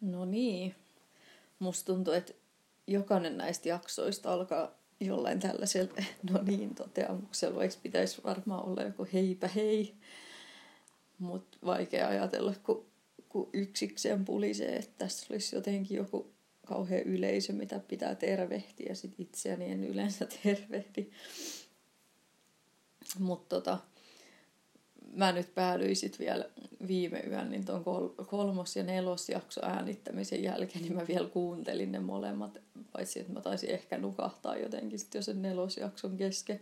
No niin. Musta tuntuu, että jokainen näistä jaksoista alkaa jollain tällaisella no niin toteamuksella, vaikka pitäisi varmaan olla joku heipä hei. Mutta vaikea ajatella, kun, kun yksikseen pulisee, että tässä olisi jotenkin joku kauhean yleisö, mitä pitää tervehtiä. Sit itseäni en yleensä tervehdi. Mutta tota, mä nyt päädyin sit vielä viime yön niin tuon kol- kolmos- ja nelosjakso äänittämisen jälkeen, niin mä vielä kuuntelin ne molemmat, paitsi että mä taisin ehkä nukahtaa jotenkin sit jo sen nelosjakson kesken.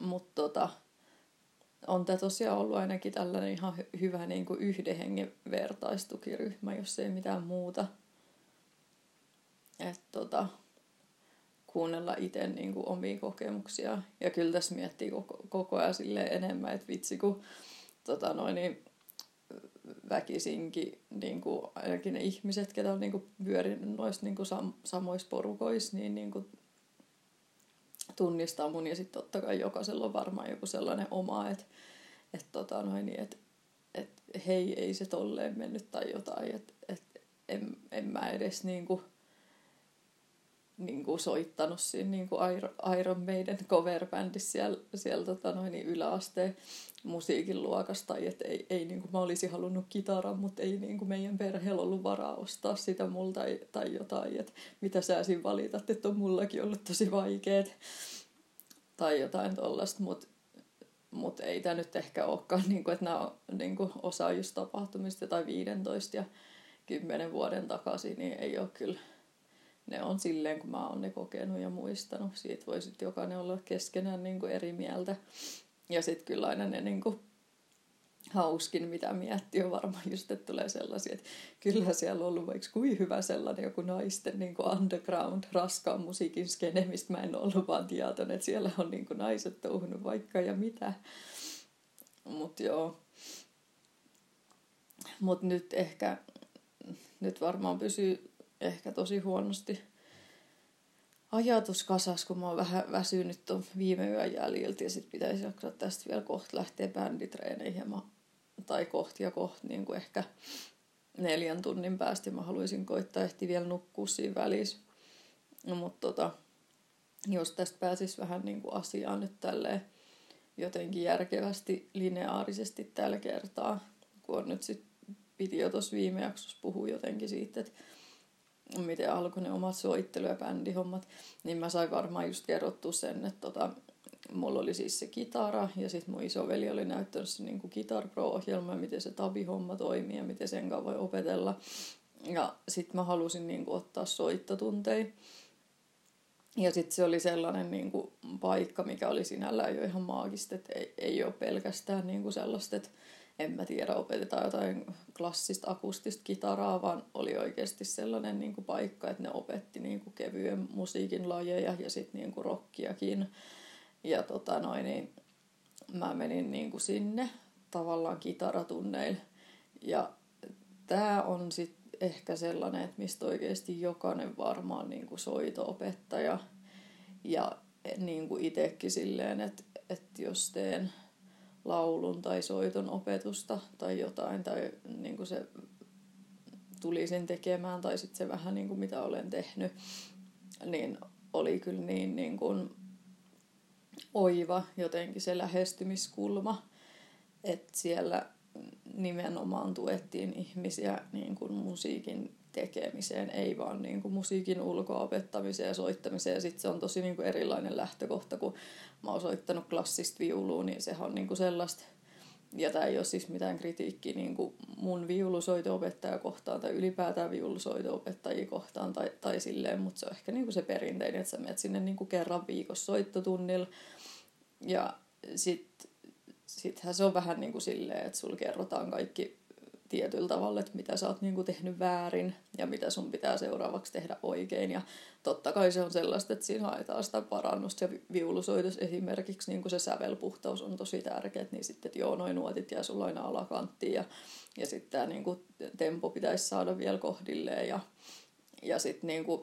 Mutta tota, on tämä tosiaan ollut ainakin tällainen ihan hyvä niin kuin yhden hengen vertaistukiryhmä, jos ei mitään muuta. Et tota, kuunnella itse niin kuin omia kokemuksia. Ja kyllä tässä miettii koko, koko ajan enemmän, että vitsi kun tota noin, niin väkisinkin niin kuin, ainakin ne ihmiset, ketä on niin kuin, pyörinyt noissa niin kuin, sam, samoissa porukoissa, niin, niin kuin, tunnistaa mun ja sitten totta kai jokaisella on varmaan joku sellainen oma, että et, tota noin, niin, et, et, hei ei se tolleen mennyt tai jotain, että et, en, en mä edes niin kuin, niin kuin soittanut siinä niin kuin Iron Maiden cover-bändissä siellä, siellä tota noin, niin yläasteen musiikin luokasta. Tai että ei, ei niin kuin mä olisin halunnut kitaran, mutta ei niin kuin meidän perheellä ollut varaa ostaa sitä multa tai, tai jotain. Että mitä sä siinä valitat, että on mullakin ollut tosi vaikeet. Tai jotain tollasta, mutta mut ei tämä nyt ehkä olekaan, niin kuin, että nämä on niin kuin osa just tapahtumista tai 15 ja 10 vuoden takaisin, niin ei ole kyllä ne on silleen, kun mä oon ne kokenut ja muistanut. Siitä voi sitten jokainen olla keskenään niin kuin eri mieltä. Ja sitten kyllä aina ne niin kuin hauskin, mitä miettii, on varmaan just, että tulee sellaisia, että kyllä siellä on ollut vaikka kuin hyvä sellainen joku naisten niin kuin underground, raskaan musiikin skene, mistä mä en ollut vaan tietoinen, että siellä on niin kuin naiset touhunut vaikka ja mitä. Mutta joo. Mutta nyt ehkä, nyt varmaan pysyy ehkä tosi huonosti ajatus kasas, kun mä oon vähän väsynyt tuon viime yön jäljiltä ja sit pitäisi jaksaa tästä vielä kohta lähteä bänditreeneihin mä, tai kohti ja kohti niin kuin ehkä neljän tunnin päästä mä haluaisin koittaa ehti vielä nukkua siinä välissä. No, mutta tota, jos tästä pääsis vähän niin kuin asiaan nyt tälleen jotenkin järkevästi, lineaarisesti tällä kertaa, kun on nyt sit piti jo tuossa viime jaksossa puhua jotenkin siitä, että miten alkoi ne omat soittelu- ja bändihommat, niin mä sain varmaan just kerrottua sen, että tota, mulla oli siis se kitara ja sitten mun isoveli oli näyttänyt se niin Guitar Pro-ohjelma, miten se tabihomma toimii ja miten sen kanssa voi opetella. Ja sitten mä halusin niin kuin, ottaa soittotunteja. Ja sitten se oli sellainen niin kuin, paikka, mikä oli sinällään jo ihan maagista, että ei, ei ole pelkästään niin kuin sellaista, että en mä tiedä, opetetaan jotain klassista akustista kitaraa, vaan oli oikeasti sellainen niin kuin paikka, että ne opetti niin kuin kevyen musiikin lajeja ja sitten niin kuin rockiakin. Ja tota noin, niin mä menin niin kuin sinne tavallaan kitaratunneille. Ja tämä on sitten ehkä sellainen, että mistä oikeasti jokainen varmaan niin kuin soito-opettaja ja niin kuin itsekin silleen, että, että jos teen laulun tai soiton opetusta tai jotain, tai niin kuin se tulisin tekemään, tai sitten se vähän niin kuin mitä olen tehnyt, niin oli kyllä niin, niin kuin oiva jotenkin se lähestymiskulma, että siellä nimenomaan tuettiin ihmisiä niin kuin musiikin tekemiseen, ei vaan niin kuin musiikin ulkoopettamiseen ja soittamiseen. Ja sitten se on tosi niin kuin erilainen lähtökohta, kun mä oon soittanut klassista viulua, niin sehän on niin kuin sellaista, ja tämä ei ole siis mitään kritiikkiä niin kuin mun viulusoito-opettaja kohtaan tai ylipäätään viulusoito-opettajia kohtaan tai, tai silleen, mutta se on ehkä niin kuin se perinteinen, että sä menet sinne niin kuin kerran viikossa soittotunnilla ja sitten sittenhän se on vähän niin kuin silleen, että sulla kerrotaan kaikki tietyllä tavalla, että mitä sä oot niin kuin tehnyt väärin ja mitä sun pitää seuraavaksi tehdä oikein. Ja totta kai se on sellaista, että siinä haetaan sitä parannusta ja viulusoitus esimerkiksi niin kuin se sävelpuhtaus on tosi tärkeä, niin sitten, että joo, noin nuotit jää sulla aina alakanttiin ja, ja sitten tämä niin kuin, tempo pitäisi saada vielä kohdilleen ja, ja sitten niin kuin,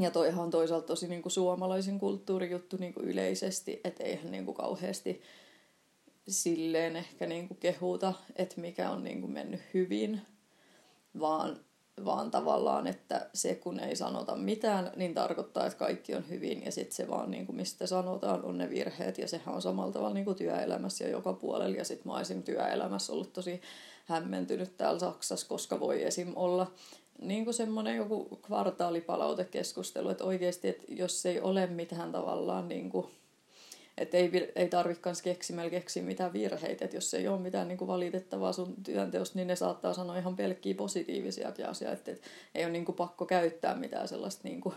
ja toihan on toisaalta tosi niin kuin suomalaisen kulttuurijuttu niin kuin yleisesti, että eihän niin kuin kauheasti silleen ehkä niin kuin kehuta, että mikä on niin kuin mennyt hyvin, vaan, vaan tavallaan, että se kun ei sanota mitään, niin tarkoittaa, että kaikki on hyvin ja sitten se vaan, niin kuin mistä sanotaan, on ne virheet ja sehän on samalla tavalla niin kuin työelämässä ja joka puolella ja sitten mä olisin työelämässä ollut tosi hämmentynyt täällä Saksassa, koska voi esim. olla niin kuin semmoinen joku kvartaalipalautekeskustelu, että oikeasti, että jos ei ole mitään tavallaan niin kuin että ei, ei tarvitse keksimällä keksiä mitään virheitä, että jos ei ole mitään niin kuin valitettavaa sun työnteosta, niin ne saattaa sanoa ihan pelkkiä positiivisiakin asioita, että ei ole niin kuin pakko käyttää mitään sellaista niin kuin,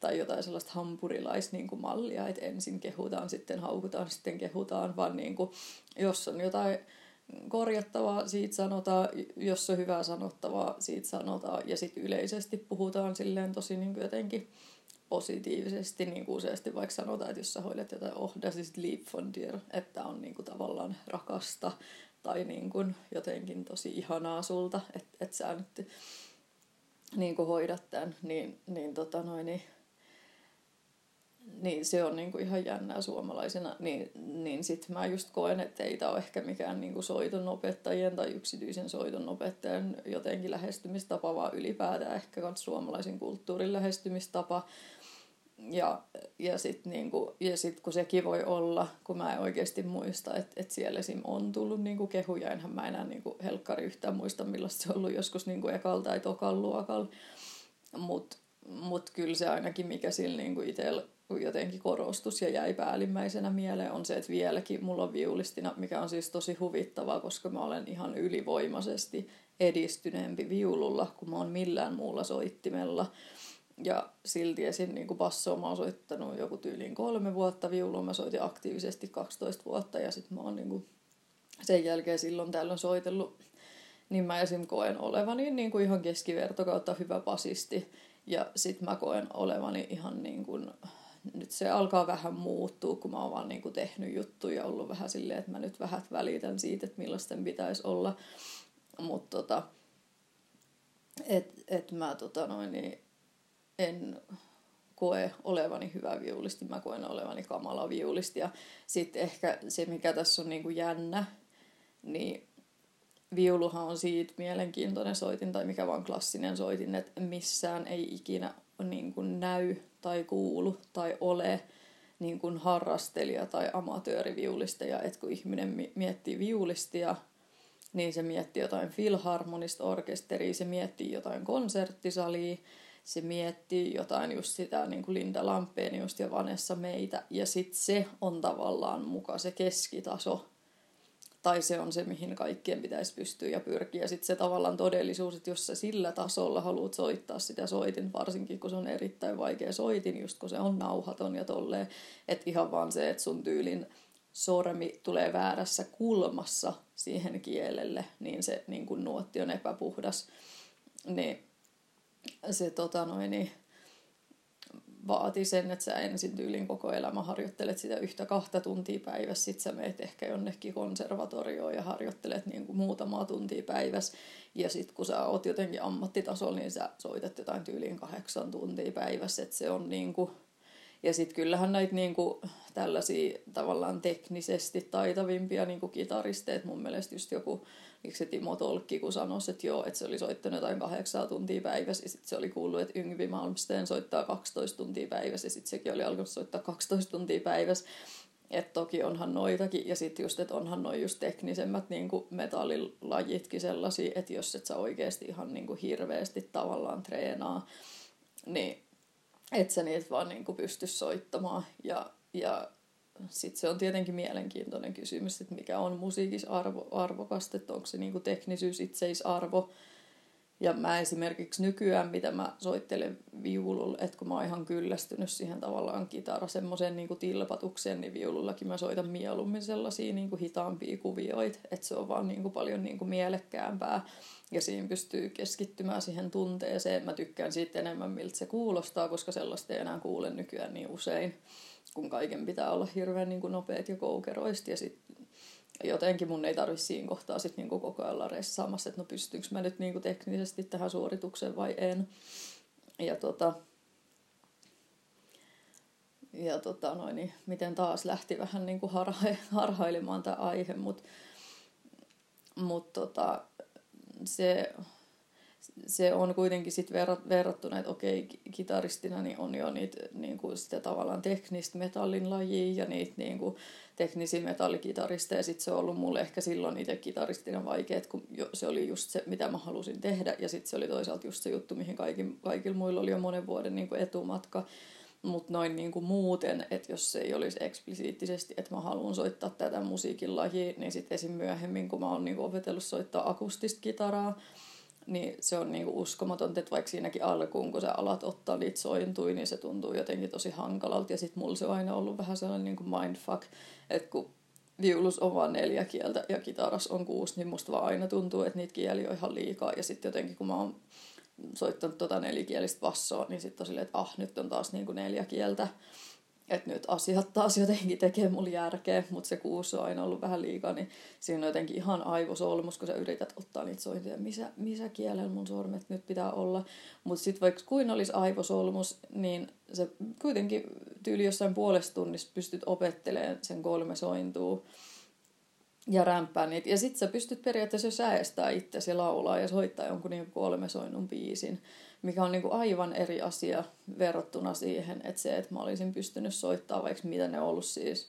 tai jotain sellaista hampurilaismallia, niin mallia, että ensin kehutaan, sitten haukutaan, sitten kehutaan, vaan niin kuin, jos on jotain korjattavaa, siitä sanotaan, jos on hyvää sanottavaa, siitä sanotaan, ja sitten yleisesti puhutaan silleen tosi niin kuin jotenkin positiivisesti, niin kuin useasti vaikka sanotaan, että jos sä hoidat jotain oh, ist lieb von dir, että on niin kuin tavallaan rakasta tai niin kuin jotenkin tosi ihanaa sulta, että et sä nyt niin kuin hoidat tämän, niin, niin, tota noin, niin niin se on niinku ihan jännää suomalaisena, niin, niin sitten mä just koen, että ei tämä ole ehkä mikään niinku soiton opettajien tai yksityisen soiton opettajan jotenkin lähestymistapa, vaan ylipäätään ehkä myös suomalaisen kulttuurin lähestymistapa. Ja, ja sitten niinku, ja sit kun sekin voi olla, kun mä en oikeasti muista, että et siellä esim. on tullut niinku kehuja, enhän mä enää niinku helkkari yhtään muista, millaista se on ollut joskus niinku ekalla tai tokalla luokalla. Mutta mut kyllä se ainakin, mikä sillä niinku itsellä jotenkin korostus ja jäi päällimmäisenä mieleen on se, että vieläkin mulla on viulistina, mikä on siis tosi huvittavaa, koska mä olen ihan ylivoimaisesti edistyneempi viululla kuin mä oon millään muulla soittimella. Ja silti esim. Niin bassoa mä oon soittanut joku tyyliin kolme vuotta, viulua mä soitin aktiivisesti 12 vuotta ja sitten mä oon niin kuin sen jälkeen silloin tällöin soitellut, niin mä esim. koen olevani niin kuin ihan keskiverto kautta hyvä basisti. Ja sitten mä koen olevani ihan niin kuin nyt se alkaa vähän muuttua, kun mä oon vaan niin kuin tehnyt juttuja ja ollut vähän silleen, että mä nyt vähän välitän siitä, että millaisten pitäisi olla. Mutta tota, et, et mä tota noin, niin en koe olevani hyvä viulisti, mä koen olevani kamala viulisti. Ja sitten ehkä se, mikä tässä on niin kuin jännä, niin viuluhan on siitä mielenkiintoinen soitin, tai mikä vaan klassinen soitin, että missään ei ikinä niin kuin näy tai kuulu tai ole niin kuin harrastelija tai amatööriviulistaja. Että kun ihminen miettii viulistia, niin se miettii jotain filharmonista orkesteria, se miettii jotain konserttisalia, se miettii jotain just sitä niin kuin Linda Lampeen ja Vanessa meitä. Ja sitten se on tavallaan muka se keskitaso tai se on se, mihin kaikkien pitäisi pystyä ja pyrkiä. Sitten se tavallaan todellisuus, että jos sä sillä tasolla haluat soittaa sitä soitin, varsinkin kun se on erittäin vaikea soitin, just kun se on nauhaton ja tolleen, että ihan vaan se, että sun tyylin sormi tulee väärässä kulmassa siihen kielelle, niin se niin kun nuotti on epäpuhdas. Niin se tota noin, niin vaati sen, että sä ensin tyylin koko elämä harjoittelet sitä yhtä kahta tuntia päivässä, sit sä meet ehkä jonnekin konservatorioon ja harjoittelet niin kuin muutamaa tuntia päivässä. Ja sitten kun sä oot jotenkin ammattitasolla, niin sä soitat jotain tyyliin kahdeksan tuntia päivässä, että se on niin kuin... Ja sitten kyllähän näitä niin kuin, tällaisia tavallaan teknisesti taitavimpia niin kuin kitaristeet, mun mielestä just joku Miksi se Timo Tolkki, kun sanoi, että joo, että se oli soittanut jotain kahdeksaa tuntia päivässä, ja sitten se oli kuullut, että Yngvi Malmsteen soittaa 12 tuntia päivässä, ja sitten sekin oli alkanut soittaa 12 tuntia päivässä. Että toki onhan noitakin, ja sitten just, että onhan noin just teknisemmät niin metallilajitkin sellaisia, että jos et sä oikeasti ihan niin kuin hirveästi tavallaan treenaa, niin et sä niitä vaan niin kuin pysty soittamaan. Ja, ja sitten se on tietenkin mielenkiintoinen kysymys, että mikä on musiikissa arvo, arvokasta, että onko se niinku teknisyys itseisarvo. Ja mä esimerkiksi nykyään, mitä mä soittelen viululla, että kun mä oon ihan kyllästynyt siihen tavallaan kitara semmoiseen niinku tilpatukseen, niin viulullakin mä soitan mieluummin sellaisia niinku hitaampia kuvioita, että se on vaan niinku paljon niinku mielekkäämpää. Ja siinä pystyy keskittymään siihen tunteeseen. Mä tykkään siitä enemmän, miltä se kuulostaa, koska sellaista ei enää kuule nykyään niin usein kun kaiken pitää olla hirveän niin kuin nopeat ja koukeroista ja sitten jotenkin mun ei tarvitse siinä kohtaa sit niin kuin koko ajan olla ressaamassa, että no pystynkö mä nyt niin kuin teknisesti tähän suoritukseen vai en. Ja tota, ja tota noin, niin miten taas lähti vähän niin kuin harha- harhailemaan tämä aihe, mutta mut tota, se, se on kuitenkin sit verrattuna, että okei, kitaristina niin on jo niitä niin kuin sitä tavallaan teknistä metallin lajia ja niitä niin kuin teknisiä metallikitaristeja. Sitten se on ollut mulle ehkä silloin itse kitaristina vaikeet, kun se oli just se, mitä mä halusin tehdä. Ja sitten se oli toisaalta just se juttu, mihin kaikki, kaikilla muilla oli jo monen vuoden niin kuin etumatka. Mutta noin niin kuin muuten, että jos se ei olisi eksplisiittisesti, että mä haluan soittaa tätä musiikin lajia, niin sitten esim. myöhemmin, kun mä oon niin opetellut soittaa akustista kitaraa, niin se on niinku uskomatonta, että vaikka siinäkin alkuun, kun sä alat ottaa niitä sointuja, niin se tuntuu jotenkin tosi hankalalta. Ja sitten mulla se on aina ollut vähän sellainen niinku mindfuck, että kun viulus on vaan neljä kieltä ja kitaras on kuusi, niin musta vaan aina tuntuu, että niitä kieliä on ihan liikaa. Ja sitten jotenkin kun mä oon soittanut tota nelikielistä bassoa, niin sitten on silleen, että ah, nyt on taas niinku neljä kieltä että nyt asiat taas jotenkin tekee mulle järkeä, mutta se kuusi on aina ollut vähän liikaa, niin siinä on jotenkin ihan aivosolmus, kun sä yrität ottaa niitä sointia, missä, missä kielellä mun sormet nyt pitää olla. Mutta sitten vaikka kuin olisi aivosolmus, niin se kuitenkin tyyli jossain puolesta tunnissa pystyt opettelemaan sen kolme sointua ja rämpää niitä. Ja sitten sä pystyt periaatteessa jo säästää itse ja laulaa ja soittaa jonkun niin kolme soinnun biisin mikä on niin kuin aivan eri asia verrattuna siihen, että se, että mä olisin pystynyt soittamaan vaikka mitä ne on ollut siis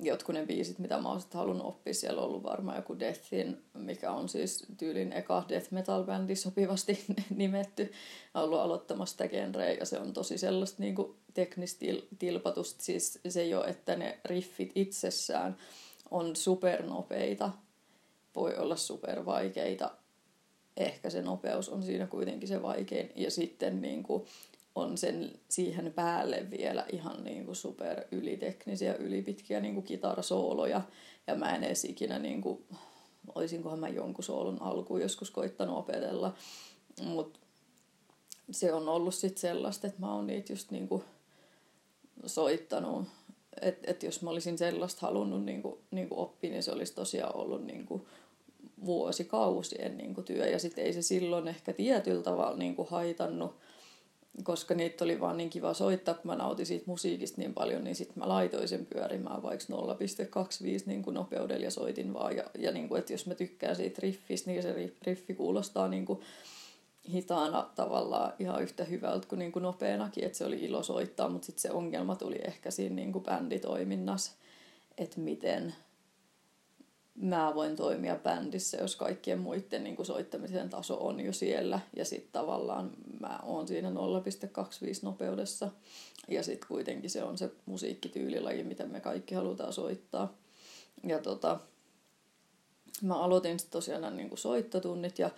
jotkut ne biisit, mitä mä olisin halunnut oppia. Siellä on ollut varmaan joku Deathin, mikä on siis tyylin eka death metal bändi sopivasti nimetty. On ollut aloittamassa sitä genreä ja se on tosi sellaista niin teknistä tilpatusta. Siis se jo, että ne riffit itsessään on supernopeita, voi olla supervaikeita ehkä se nopeus on siinä kuitenkin se vaikein. Ja sitten niin kuin on sen siihen päälle vielä ihan niin kuin super yliteknisiä, ylipitkiä niin kuin kitarasooloja. Ja mä en edes ikinä, niin kuin, olisinkohan mä jonkun soolon alkuun joskus koittanut opetella. Mutta se on ollut sitten sellaista, että mä oon niitä just niin kuin soittanut. Että et jos mä olisin sellaista halunnut niin kuin, niin kuin oppia, niin se olisi tosiaan ollut niin kuin vuosikausien niin kuin työ. Ja sitten ei se silloin ehkä tietyllä tavalla niin kuin haitannut, koska niitä oli vaan niin kiva soittaa, kun mä nautin siitä musiikista niin paljon, niin sitten mä laitoin sen pyörimään vaikka 0,25 niin kuin nopeudella ja soitin vaan. Ja, ja niin kuin, että jos mä tykkään siitä riffistä, niin se riffi kuulostaa niin kuin hitaana tavallaan ihan yhtä hyvältä kuin, niin kuin nopeanakin, että se oli ilo soittaa, mutta sitten se ongelma tuli ehkä siinä niin kuin bänditoiminnassa, että miten mä voin toimia bändissä, jos kaikkien muiden niin kuin soittamisen taso on jo siellä. Ja sitten tavallaan mä oon siinä 0,25 nopeudessa. Ja sitten kuitenkin se on se musiikkityylilaji, mitä me kaikki halutaan soittaa. Ja tota, mä aloitin sitten tosiaan nämä niin kuin soittotunnit ja,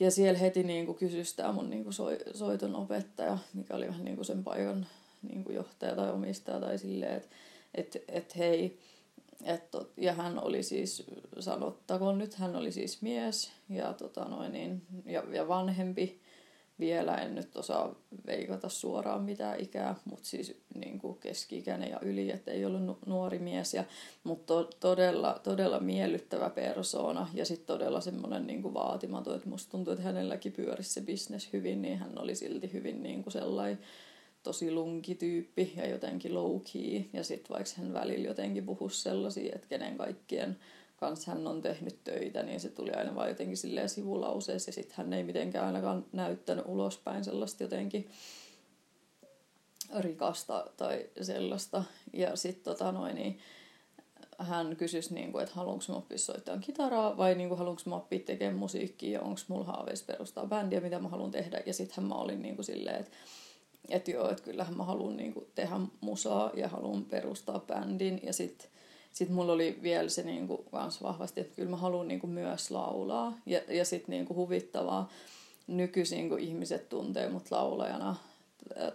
ja siellä heti niin kuin kysyi sitä mun niin kuin so, soiton opettaja, mikä oli vähän niin kuin sen paikan niin kuin johtaja tai omistaja tai silleen, että et, et hei, et, ja hän oli siis, sanottakoon nyt, hän oli siis mies ja, tota noin, niin, ja, ja vanhempi. Vielä en nyt osaa veikata suoraan mitään ikää, mutta siis niin kuin keski-ikäinen ja yli, että ei ollut nuori mies. Ja, mutta to, todella, todella miellyttävä persoona ja sitten todella semmoinen niin kuin vaatimaton, että musta tuntuu, että hänelläkin pyörisi se bisnes hyvin, niin hän oli silti hyvin niin kuin sellainen tosi lunkityyppi ja jotenkin low key. Ja sitten vaikka hän välillä jotenkin puhuisi sellaisia, että kenen kaikkien kanssa hän on tehnyt töitä, niin se tuli aina vain jotenkin silleen sivulauseessa. Ja sitten hän ei mitenkään ainakaan näyttänyt ulospäin sellaista jotenkin rikasta tai sellaista. Ja sitten tota noin, niin hän kysyisi, niin kuin, että haluanko mä oppia soittaa kitaraa vai niin kuin, haluanko mä oppia tekemään musiikkia ja onko mulla haaveissa perustaa bändiä, mitä mä haluan tehdä. Ja sittenhän mä olin niin kuin silleen, että että joo, että kyllähän mä haluan niinku tehdä musaa ja haluan perustaa bändin. Ja sitten sit mulla oli vielä se niinku kans vahvasti, että kyllä mä haluan niinku myös laulaa. Ja, ja sitten niinku huvittavaa nykyisin, kun ihmiset tuntee mut laulajana,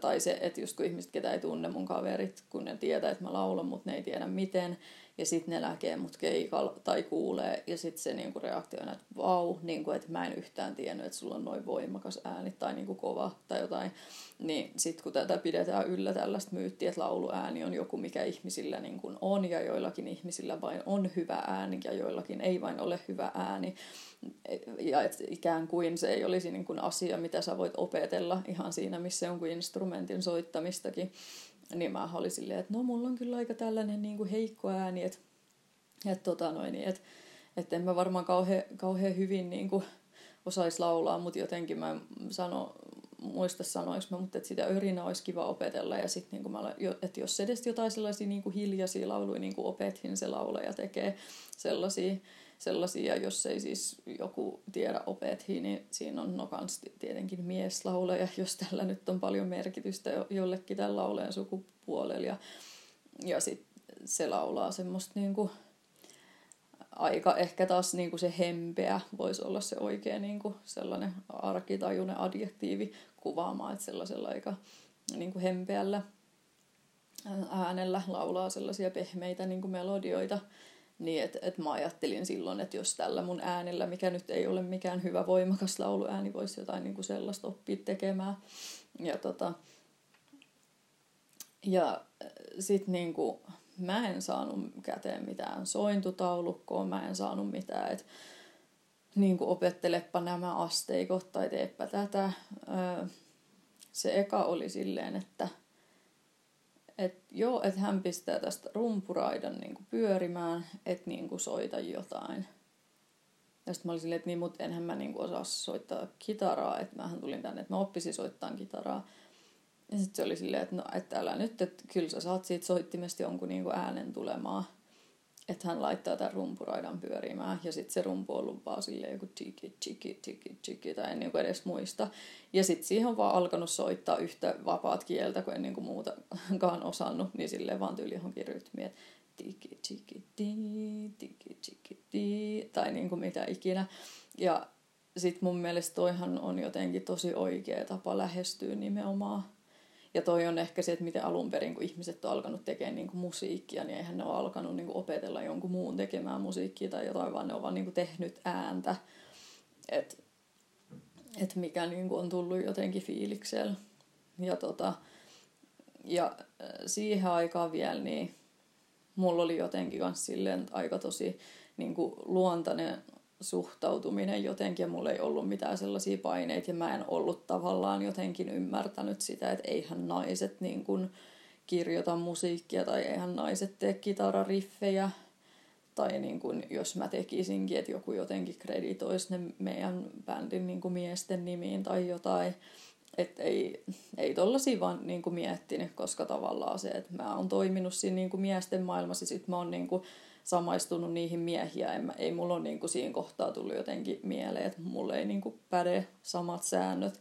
tai se, että just kun ihmiset, ketä ei tunne mun kaverit, kun ne tietää, että mä laulan, mutta ne ei tiedä miten, ja sitten ne näkee mut keikalla tai kuulee, ja sitten se niinku reaktio on, että vau, niinku, että mä en yhtään tiennyt, että sulla on noin voimakas ääni tai niinku kova tai jotain. Niin sitten kun tätä pidetään yllä tällaista myyttiä, että lauluääni on joku, mikä ihmisillä niinku on, ja joillakin ihmisillä vain on hyvä ääni, ja joillakin ei vain ole hyvä ääni, ja et ikään kuin se ei olisi niin kuin asia, mitä sä voit opetella ihan siinä, missä jonkun instrumentin soittamistakin, niin mä olin silleen, että no mulla on kyllä aika tällainen niin kuin heikko ääni, että et, tota noin, et, et en mä varmaan kauhean, kauhean hyvin niin kuin osaisi laulaa, mutta jotenkin mä sano, muista sanoiksi mä, mutta että sitä örinä olisi kiva opetella. Ja sitten niin mä, että jos edes jotain sellaisia niin kuin hiljaisia lauluja, niin kuin opethin se laulaja tekee sellaisia, sellaisia, jos ei siis joku tiedä opethin, niin siinä on no kans tietenkin mieslaulaja, jos tällä nyt on paljon merkitystä jollekin tällä laulajan sukupuolella. Ja, ja sitten se laulaa semmoista niin kuin, aika ehkä taas niin kuin se hempeä voisi olla se oikea niin kuin sellainen arkitajuinen adjektiivi kuvaamaan, että sellaisella aika niin kuin hempeällä äänellä laulaa sellaisia pehmeitä niin kuin melodioita. Niin, että et mä ajattelin silloin, että jos tällä mun äänellä, mikä nyt ei ole mikään hyvä voimakas lauluääni, voisi jotain niin kuin sellaista oppia tekemään. Ja, tota, ja sitten niin kuin, mä en saanut käteen mitään sointutaulukkoa, mä en saanut mitään, että niin kuin opettelepa nämä asteikot tai teepä tätä. Se eka oli silleen, että et joo, että hän pistää tästä rumpuraidan niin kuin pyörimään, että niin kuin soita jotain. Ja sitten mä olin silleen, että niin, mutta enhän mä niin kuin osaa soittaa kitaraa, että mähän tulin tänne, että mä oppisin soittaa kitaraa. Ja sitten se oli silleen, että no, että älä nyt, että kyllä sä saat siitä soittimesta jonkun niin kuin äänen tulemaan. Että hän laittaa tämän rumpuraidan pyörimään ja sitten se rumpu on ollut vaan silleen joku tiki, tiki, tiki, tiki, tai en niin edes muista. Ja sitten siihen on vaan alkanut soittaa yhtä vapaat kieltä, kun en niin kuin muutakaan osannut, niin silleen vaan tyyli johonkin rytmiin, että tiki, tiki, ti, tiki, tiki, ti, tai niin kuin mitä ikinä. Ja sitten mun mielestä toihan on jotenkin tosi oikea tapa lähestyä nimenomaan ja toi on ehkä se, että miten alun perin, kun ihmiset on alkanut tekemään niin kuin musiikkia, niin eihän ne ole alkanut niin kuin opetella jonkun muun tekemään musiikkia tai jotain, vaan ne on vaan niin kuin tehnyt ääntä. Että et mikä niin kuin on tullut jotenkin fiiliksellä. Ja, tota, ja siihen aikaan vielä, niin mulla oli jotenkin myös silleen aika tosi niin kuin luontainen suhtautuminen jotenkin ja mulla ei ollut mitään sellaisia paineita ja mä en ollut tavallaan jotenkin ymmärtänyt sitä, että eihän naiset niin kuin kirjoita musiikkia tai eihän naiset tee kitarariffejä tai niin kuin, jos mä tekisinkin, että joku jotenkin kreditoisi ne meidän bändin niin kuin miesten nimiin tai jotain. Että ei, ei tollasia vaan niin kuin miettinyt, koska tavallaan se, että mä oon toiminut siinä niin kuin miesten maailmassa sit mä oon niin kuin samaistunut niihin miehiä. En, ei mulla ole niin kuin siinä kohtaa tullut jotenkin mieleen, että mulle ei niin kuin päde samat säännöt.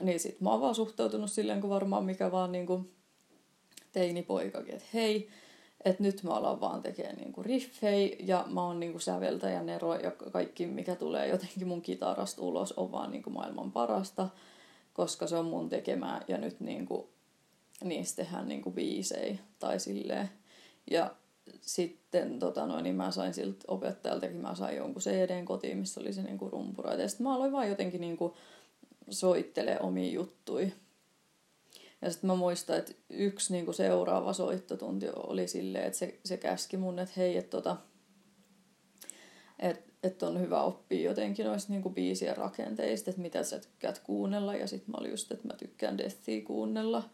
Niin sit mä oon vaan suhtautunut silleen, kun varmaan mikä vaan niin kuin teinipoikakin, että hei, että nyt mä alan vaan tekemään niinku riffei ja mä oon niinku säveltäjä Nero ja kaikki mikä tulee jotenkin mun kitarasta ulos on vaan niinku maailman parasta, koska se on mun tekemää ja nyt niinku, niistä tehdään niinku biisei tai silleen. Ja sitten tota noin, niin mä sain siltä opettajaltakin, mä sain jonkun CDn kotiin, missä oli se niinku rumpura. Ja sitten mä aloin vaan jotenkin niinku soittelee omia juttui. Ja sitten mä muistan, että yksi niinku seuraava soittotunti oli silleen, että se, se käski mun, että hei, että tota, et, et on hyvä oppia jotenkin noista niinku biisien rakenteista, että mitä sä tykkäät kuunnella. Ja sitten mä olin just, että mä tykkään Deathia kuunnella.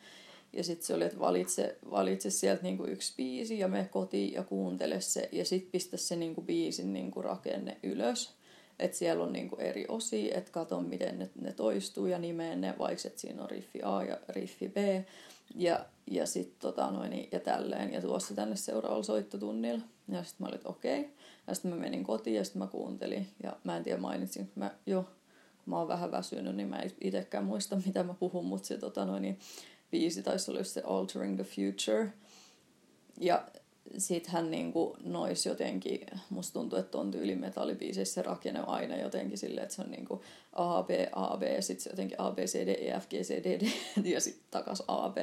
Ja sitten se oli, että valitse, valitse sieltä niinku yksi biisi ja me kotiin ja kuuntele se. Ja sitten pistä se niinku biisin niinku rakenne ylös. Että siellä on niinku eri osia, että kato miten ne, ne toistuu ja nimeen ne, vaikka että siinä on riffi A ja riffi B. Ja, ja sitten tota noin, ja tälleen. Ja tuossa tänne seuraavalla soittotunnilla. Ja sitten mä olin, okei. Okay. Ja sitten mä menin kotiin ja sitten mä kuuntelin. Ja mä en tiedä mainitsin, mä jo kun mä oon vähän väsynyt, niin mä en itsekään muista, mitä mä puhun, mutta se tota noin, niin biisi taisi olla se Altering the Future. Ja sit hän niinku nois jotenkin, musta tuntuu, että on tyyli metallibiiseissä se rakenne aina jotenkin silleen, että se on niinku A, B, A, B, sit se jotenkin A, B, C, D, E, F, G, C, D, D, ja sitten takas A, B.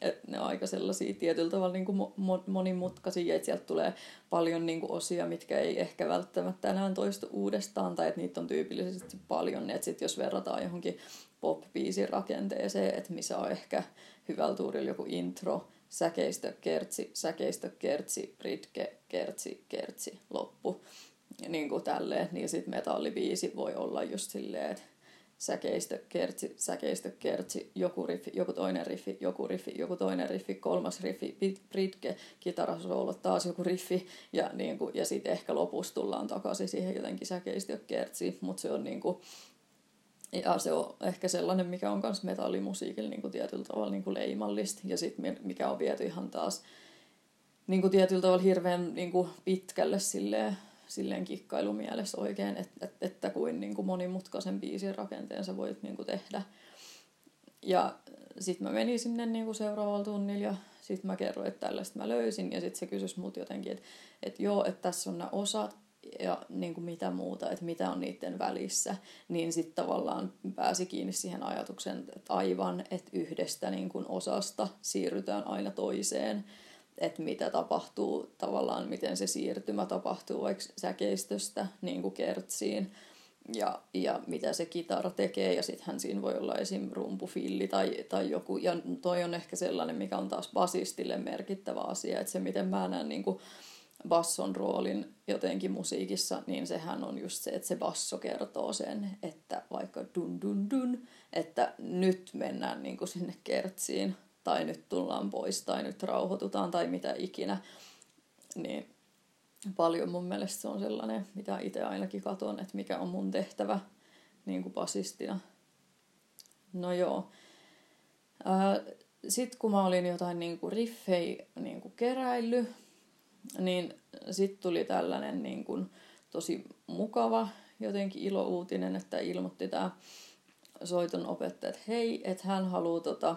Et ne on aika sellaisia tietyllä tavalla niinku mo- monimutkaisia, että sieltä tulee paljon niinku osia, mitkä ei ehkä välttämättä enää toistu uudestaan, tai että niitä on tyypillisesti paljon, että sit jos verrataan johonkin pop-biisin rakenteeseen, että missä on ehkä hyvällä tuurilla joku intro, säkeistö, kertsi, säkeistö, kertsi, ritke, kertsi, kertsi, loppu. Ja niin kuin tälleen, niin sitten metallibiisi voi olla just silleen, että säkeistö, kertsi, säkeistö, kertsi, joku riffi, joku toinen riffi, joku riffi, joku toinen riffi, kolmas riffi, britke, kitarasoolo, taas joku riffi ja, niin kuin, ja sitten ehkä lopussa tullaan takaisin siihen jotenkin säkeistö, kertsi, mutta se on niin kuin, ja se on ehkä sellainen, mikä on myös metallimusiikilla niin tietyllä tavalla niin leimallista. Ja sitten mikä on viety ihan taas niin kuin tietyllä tavalla hirveän niin kuin pitkälle silleen, silleen kikkailumielessä oikein, että, että, että kuin, niin kuin monimutkaisen biisin rakenteen sä voit niin kuin tehdä. Ja sitten mä menin sinne niin kuin seuraavalla tunnilla ja sitten mä kerroin, että tällaista mä löysin. Ja sitten se kysyisi mut jotenkin, että, että joo, että tässä on nämä osat ja niin kuin mitä muuta, että mitä on niiden välissä, niin sitten tavallaan pääsi kiinni siihen ajatukseen, että aivan, että yhdestä niin kuin osasta siirrytään aina toiseen, että mitä tapahtuu tavallaan, miten se siirtymä tapahtuu vaikka säkeistöstä niin kuin kertsiin, ja, ja mitä se kitara tekee, ja sittenhän siinä voi olla esim. rumpufilli tai, tai joku, ja toi on ehkä sellainen, mikä on taas basistille merkittävä asia, että se miten mä näen niin kuin basson roolin jotenkin musiikissa, niin sehän on just se, että se basso kertoo sen, että vaikka dun dun dun, että nyt mennään niin kuin sinne kertsiin, tai nyt tullaan pois, tai nyt rauhoitutaan, tai mitä ikinä. Niin paljon mun mielestä se on sellainen, mitä itse ainakin katon, että mikä on mun tehtävä niin kuin basistina. No joo. Sitten kun mä olin jotain niin kuin riffei niin kuin keräillyt, niin sitten tuli tällainen niin kuin, tosi mukava jotenkin ilouutinen, että ilmoitti tämä soiton opettaja, että hei, että hän haluaa tota,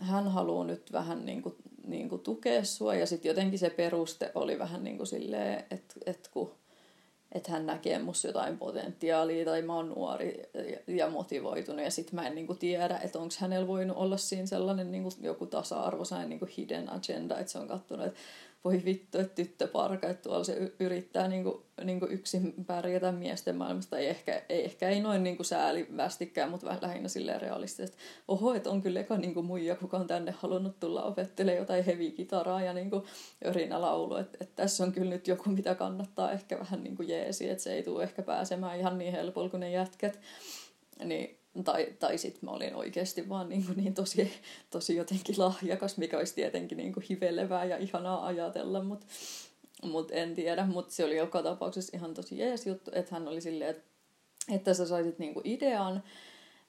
hän haluaa nyt vähän niin kuin, niin kuin tukea sua. Ja sitten jotenkin se peruste oli vähän niin kuin silleen, että, että kun että hän näkee musta jotain potentiaalia tai mä oon nuori ja motivoitunut ja sitten mä en niinku tiedä, että onko hänellä voinut olla siinä sellainen niinku joku tasa-arvo, sellainen niinku hidden agenda, että se on katsonut, että voi vittu, että tyttöparka, että tuolla se yrittää niinku, niinku yksin pärjätä miesten maailmasta. Ei ehkä ei, ehkä ei noin niinku säälivästikään, mutta vähän lähinnä silleen realistisesti. Oho, että on kyllä eka niinku muija, kuka on tänne halunnut tulla opettelemaan jotain heavy-kitaraa ja niinku laulu. Että et tässä on kyllä nyt joku, mitä kannattaa ehkä vähän niinku jeesi, että se ei tule ehkä pääsemään ihan niin helpolla kuin ne jätket. Niin tai, tai sitten mä olin oikeasti vaan niin, kuin niin tosi, tosi jotenkin lahjakas, mikä olisi tietenkin niin kuin hivelevää ja ihanaa ajatella, mutta mut en tiedä. Mutta se oli joka tapauksessa ihan tosi jees juttu, että hän oli silleen, että, että sä saisit niin kuin idean,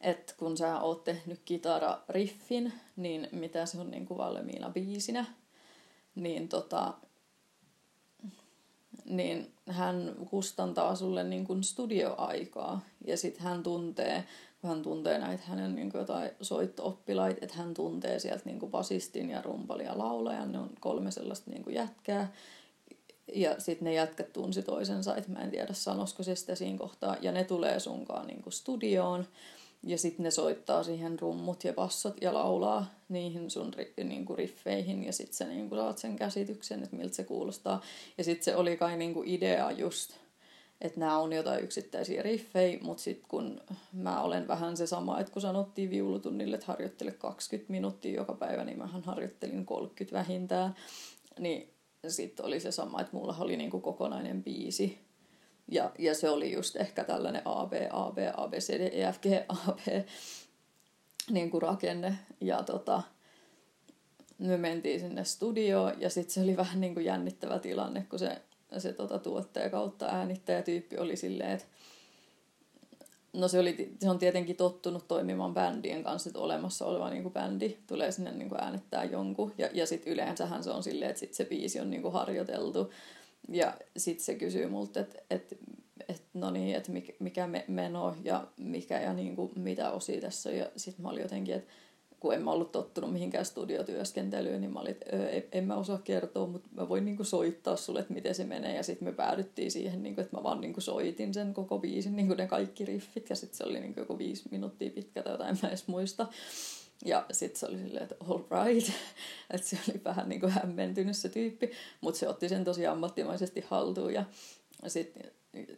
että kun sä oot tehnyt kitara-riffin, niin mitä se on niin kuin valmiina biisinä, niin tota, niin hän kustantaa sulle niin kuin studioaikaa ja sitten hän tuntee hän tuntee näitä hänen niin kuin jotain soitto-oppilaita, että hän tuntee sieltä niin kuin basistin ja rumpali ja laulajan, ne on kolme sellaista niin kuin jätkää. Ja sitten ne jätkät tunsi toisensa, että mä en tiedä sanosko se sitä siinä kohtaa, ja ne tulee sunkaan niin kuin studioon. Ja sitten ne soittaa siihen rummut ja bassot ja laulaa niihin sun niin kuin riffeihin ja sitten sä niin kuin saat sen käsityksen, että miltä se kuulostaa. Ja sitten se oli kai niin kuin idea just että nämä on jotain yksittäisiä riffejä, mutta sitten kun mä olen vähän se sama, että kun sanottiin viulutunnille, että harjoittele 20 minuuttia joka päivä, niin mähän harjoittelin 30 vähintään, niin sitten oli se sama, että mulla oli niinku kokonainen biisi. Ja, ja se oli just ehkä tällainen A, B, A, B, A, B, C, D, E, F, G, A, B niin kuin rakenne. Ja tota, me mentiin sinne studioon ja sitten se oli vähän niin kuin jännittävä tilanne, kun se se tota, tuottaja kautta äänittäjätyyppi oli silleen, että No se, oli, se on tietenkin tottunut toimimaan bändien kanssa, että olemassa oleva niin kuin bändi tulee sinne niin kuin äänettää jonkun. Ja, ja sitten yleensähän se on silleen, että sit se biisi on niin kuin harjoiteltu. Ja sitten se kysyy multa, että et, et, no niin, että mikä, mikä meno ja mikä ja niin kuin, mitä osia tässä on. Ja sitten mä olin jotenkin, että kun en mä ollut tottunut mihinkään studiotyöskentelyyn, niin mä olin, että en mä osaa kertoa, mutta mä voin niinku soittaa sulle, että miten se menee. Ja sitten me päädyttiin siihen, niinku, että mä vaan niinku soitin sen koko biisin, niinku ne kaikki riffit. Ja sitten se oli niinku joku viisi minuuttia pitkä tai jotain, mä edes muista. Ja sitten se oli silleen, että all right. että se oli vähän niinku hämmentynyt se tyyppi, mutta se otti sen tosi ammattimaisesti haltuun. Ja sitten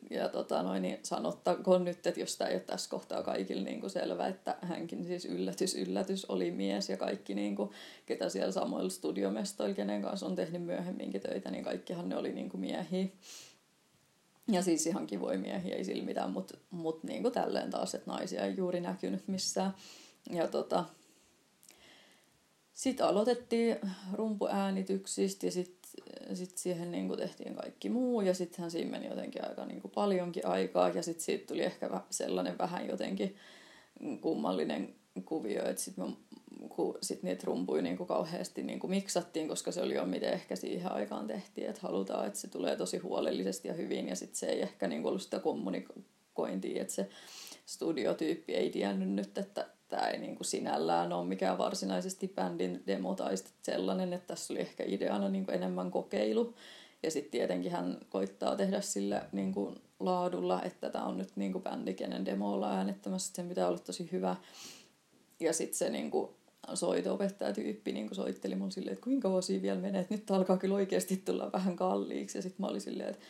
ja tota noin, niin sanottakoon nyt, että jos tämä ei ole tässä kohtaa kaikille niin kuin selvä, että hänkin siis yllätys, yllätys oli mies ja kaikki, niin kuin, ketä siellä samoilla studiomestoilla, kenen kanssa on tehnyt myöhemminkin töitä, niin kaikkihan ne oli niin kuin miehiä. Ja siis ihan kivoja miehiä, ei sillä mitään, mutta mut niin kuin tälleen taas, että naisia ei juuri näkynyt missään. Ja tota, sitten aloitettiin rumpuäänityksistä ja sitten sit siihen niin kuin tehtiin kaikki muu ja sittenhän siinä meni jotenkin aika niin kuin paljonkin aikaa ja sitten siitä tuli ehkä sellainen vähän jotenkin kummallinen kuvio, että sitten kun sit niitä rumpuja niin kuin kauheasti niin kuin miksattiin, koska se oli jo miten ehkä siihen aikaan tehtiin, että halutaan, että se tulee tosi huolellisesti ja hyvin ja sitten se ei ehkä niin kuin ollut sitä kommunikointia, että se studiotyyppi ei tiennyt nyt, että tämä ei niin kuin sinällään ole mikään varsinaisesti bändin demo tai sellainen, että tässä oli ehkä ideana niin kuin enemmän kokeilu. Ja sitten tietenkin hän koittaa tehdä sillä niin kuin laadulla, että tämä on nyt niin kuin bändi, kenen demo ollaan äänettämässä, sen pitää olla tosi hyvä. Ja sitten se niin kuin soito-opettajatyyppi niin kuin soitteli mun silleen, että kuinka vuosia vielä menee, että nyt alkaa kyllä oikeasti tulla vähän kalliiksi. Ja sitten mä olin silleen, että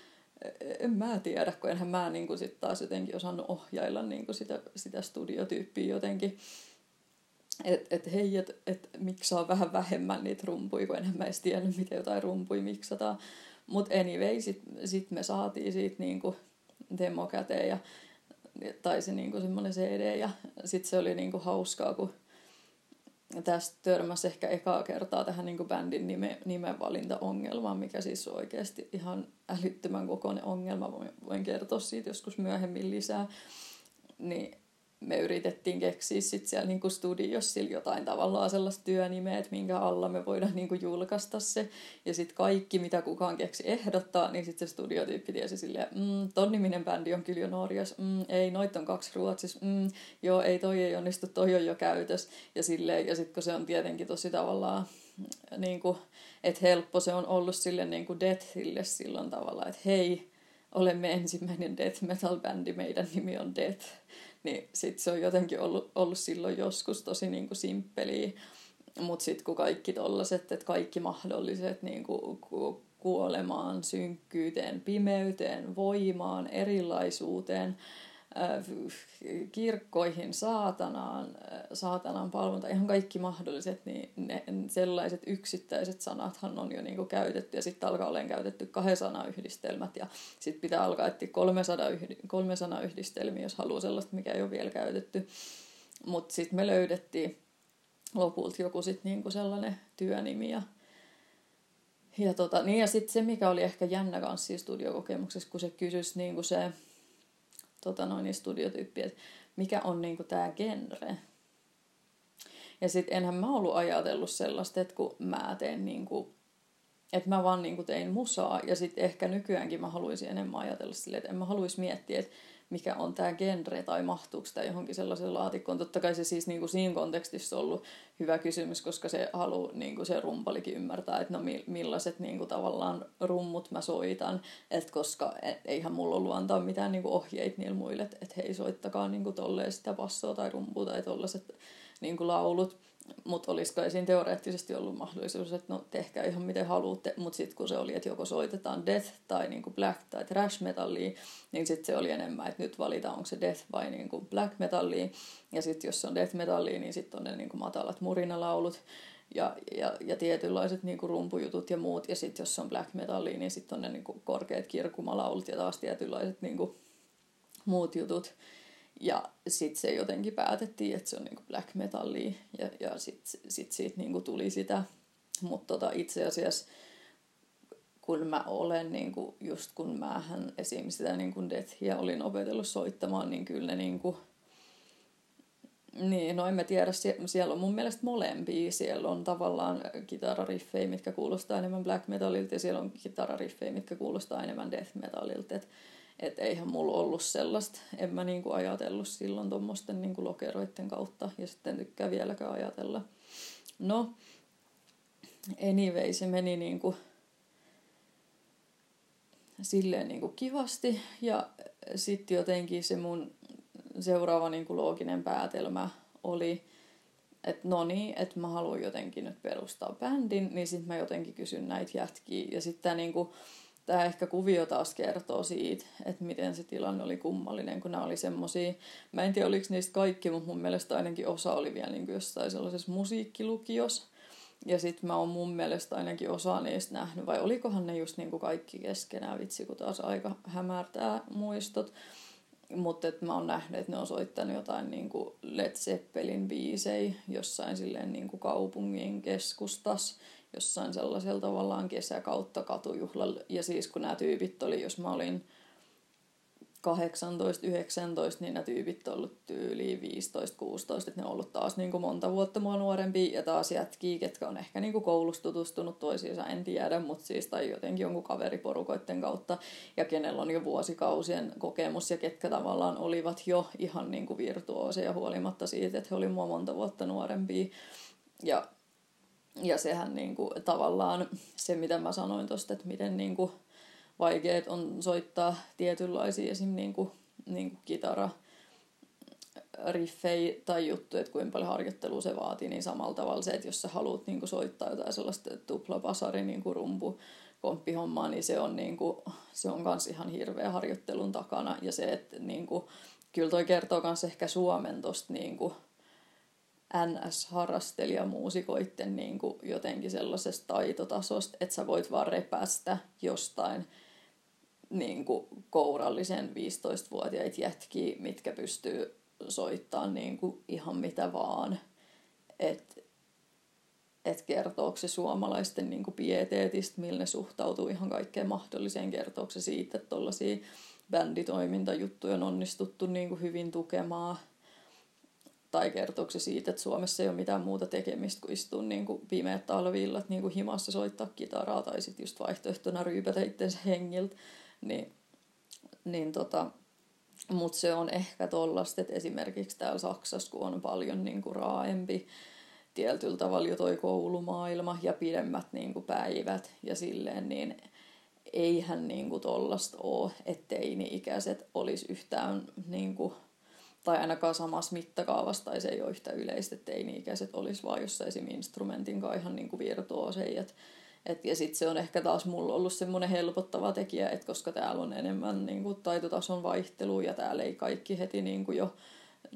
en mä tiedä, kun enhän mä niin kuin sit taas jotenkin osannut ohjailla niin kuin sitä, sitä studiotyyppiä jotenkin. Että et hei, että et, miksaa vähän vähemmän niitä rumpuja, kun enhän mä edes tiennyt, miten jotain rumpuja miksataan. Mutta anyway, sitten sit me saatiin siitä niinku demo käteen ja, tai se niinku semmoinen CD ja sitten se oli niinku hauskaa, kun tästä törmäsi ehkä ekaa kertaa tähän niin bändin nime, nimenvalintaongelmaan, mikä siis on oikeasti ihan älyttömän kokoinen ongelma. Voin kertoa siitä joskus myöhemmin lisää. Niin me yritettiin keksiä sit siellä niinku studiossa jotain tavallaan sellaista työnimeä, että minkä alla me voidaan niinku julkaista se. Ja sitten kaikki, mitä kukaan keksi ehdottaa, niin sitten se studiotyyppi tiesi silleen, mm, ton niminen bändi on kyllä jo Norjas, mm, ei, noit on kaksi Ruotsissa, mm, joo, ei, toi ei onnistu, toi on jo käytös. Ja, silleen, ja sitten kun se on tietenkin tosi tavallaan, niin kuin, että helppo se on ollut sille niin kuin Deathille silloin tavalla, että hei, olemme ensimmäinen death metal bändi, meidän nimi on Death niin sit se on jotenkin ollut, ollut silloin joskus tosi niin kuin simppeliä. Mutta sitten kun kaikki tollaset, että kaikki mahdolliset niin kuin, kuolemaan, synkkyyteen, pimeyteen, voimaan, erilaisuuteen, kirkkoihin, saatanaan, äh, saatanan palvonta, ihan kaikki mahdolliset, niin ne, sellaiset yksittäiset sanathan on jo niinku käytetty ja sitten alkaa olemaan käytetty kahden sanayhdistelmät ja sitten pitää alkaa etsiä kolme, sana, kolme sanayhdistelmiä, jos haluaa sellaista, mikä ei ole vielä käytetty. Mutta sitten me löydettiin lopulta joku sit niinku sellainen työnimi ja ja, tota, niin ja sitten se, mikä oli ehkä jännä kanssa studiokokemuksessa, kun se kysyisi niin se tota noin, niin studiotyyppi, että mikä on niinku tämä genre. Ja sitten enhän mä ollut ajatellut sellaista, että kun mä teen niinku, että mä vaan niinku tein musaa ja sitten ehkä nykyäänkin mä haluaisin enemmän ajatella silleen, että en mä haluaisi miettiä, että mikä on tämä genre tai mahtuuko tämä johonkin sellaiseen laatikkoon. Totta kai se siis niin kuin siinä kontekstissa on ollut hyvä kysymys, koska se halu, niin kuin se rumpalikin ymmärtää, että no millaiset niin kuin tavallaan rummut mä soitan, että koska e, eihän mulla ollut antaa mitään niin kuin ohjeita niille muille, että, että hei soittakaa niin kuin tolleen sitä bassoa tai rumpua tai tollaset niin kuin laulut mutta olisiko siinä teoreettisesti ollut mahdollisuus, että no tehkää ihan miten haluatte, mutta sitten kun se oli, että joko soitetaan death tai niinku black tai trash metallia, niin sitten se oli enemmän, että nyt valitaan, onko se death vai niinku black metallia. Ja sitten jos se on death metallia, niin sitten on ne niinku matalat murinalaulut ja, ja, ja tietynlaiset niinku rumpujutut ja muut. Ja sitten jos se on black metallia, niin sitten on ne niinku korkeat kirkumalaulut ja taas tietynlaiset niinku muut jutut. Ja sitten se jotenkin päätettiin, että se on niinku black metallia ja, ja sitten sit siitä niinku tuli sitä. Mutta tota, itse asiassa kun mä olen, niinku, just kun mähän esim. sitä niinku Deathia olin opetellut soittamaan, niin kyllä ne niinku, niin, no en mä tiedä, siellä on mun mielestä molempia. Siellä on tavallaan kitarariffejä, mitkä kuulostaa enemmän black metalilta, ja siellä on kitarariffejä, mitkä kuulostaa enemmän death metalilta. Et eihän mulla ollut sellaista, en mä niinku ajatellut silloin tuommoisten niinku lokeroiden kautta ja sitten tykkää vieläkään ajatella. No, anyway, se meni niinku silleen niinku kivasti ja sitten jotenkin se mun seuraava niinku looginen päätelmä oli, että no niin, että mä haluan jotenkin nyt perustaa bändin, niin sitten mä jotenkin kysyn näitä jätkiä ja sitten niinku, tämä ehkä kuvio taas kertoo siitä, että miten se tilanne oli kummallinen, kun nämä oli semmosia, mä en tiedä oliko niistä kaikki, mutta mun mielestä ainakin osa oli vielä niin jossain sellaisessa musiikkilukiossa. Ja sitten mä oon mun mielestä ainakin osa niistä nähnyt, vai olikohan ne just niinku kaikki keskenään, vitsi kun taas aika hämärtää muistot. Mutta mä oon nähnyt, että ne on soittanut jotain niinku Led Zeppelin biisejä jossain silleen niinku kaupungin keskustas, jossain sellaisella tavallaan kesäkautta katujuhlalla. Ja siis kun nämä tyypit oli, jos mä olin 18, 19, niin nämä tyypit on ollut tyyliin 15, 16, että ne on ollut taas niin kuin monta vuotta mua nuorempi ja taas jätkii, ketkä on ehkä niin kuin koulussa tutustunut toisiinsa, en tiedä, mutta siis tai jotenkin jonkun kaveriporukoiden kautta. Ja kenellä on jo vuosikausien kokemus ja ketkä tavallaan olivat jo ihan niin kuin virtuooseja huolimatta siitä, että he olivat mua monta vuotta nuorempia. Ja, ja sehän niin kuin, tavallaan se, mitä mä sanoin tuosta, että miten niin kuin, vaikeet on soittaa tietynlaisia esim. Niin kuin, niin kuin kitara, riffei tai juttu, että kuinka paljon harjoittelua se vaatii, niin samalla tavalla se, että jos sä haluat niin kuin soittaa jotain sellaista tuplapasari niin kuin rumpu, komppihommaa, niin se on, niin kuin, se on kans ihan hirveä harjoittelun takana. Ja se, että niin kuin, kyllä toi kertoo kans ehkä Suomen tosta niin kuin, NS-harrastelijamuusikoitten niin kuin jotenkin sellaisesta taitotasosta, että sä voit vaan repästä jostain niin kuin kourallisen 15-vuotiaita jätkiä, mitkä pystyy soittamaan niin kuin ihan mitä vaan. Että et kertooko se suomalaisten niin kuin pieteetistä, millä ne suhtautuu ihan kaikkeen mahdolliseen, kertooko se siitä, että tuollaisia bänditoimintajuttuja on onnistuttu niin kuin hyvin tukemaan – tai kertooko se siitä, että Suomessa ei ole mitään muuta tekemistä kuin istua niin kuin pimeät talviillat niin kuin himassa soittaa kitaraa tai sitten just vaihtoehtona ryypätä itsensä hengiltä. Niin, niin tota, mutta se on ehkä tollasta, että esimerkiksi täällä Saksassa, kun on paljon niin kuin raaempi tietyllä tavalla jo toi koulumaailma ja pidemmät niin kuin päivät ja silleen, niin eihän niin kuin tollasta ole, että teini-ikäiset olisi yhtään niin kuin tai ainakaan samassa mittakaavassa, tai se ei ole yhtä yleistä, että teini-ikäiset olisi vaan jossain esim. instrumentin kanssa ihan niin kuin ja sitten se on ehkä taas mulla ollut semmoinen helpottava tekijä, että koska täällä on enemmän niin kuin taitotason vaihtelua ja täällä ei kaikki heti niin kuin jo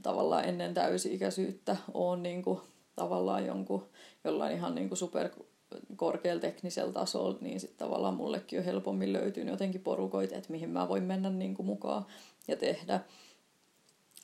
tavallaan ennen täysi-ikäisyyttä ole niin kuin, tavallaan jonkun, jollain ihan niin kuin super korkealla teknisellä tasolla, niin sitten tavallaan mullekin on helpommin löytynyt jotenkin porukoita, että mihin mä voin mennä niin kuin mukaan ja tehdä.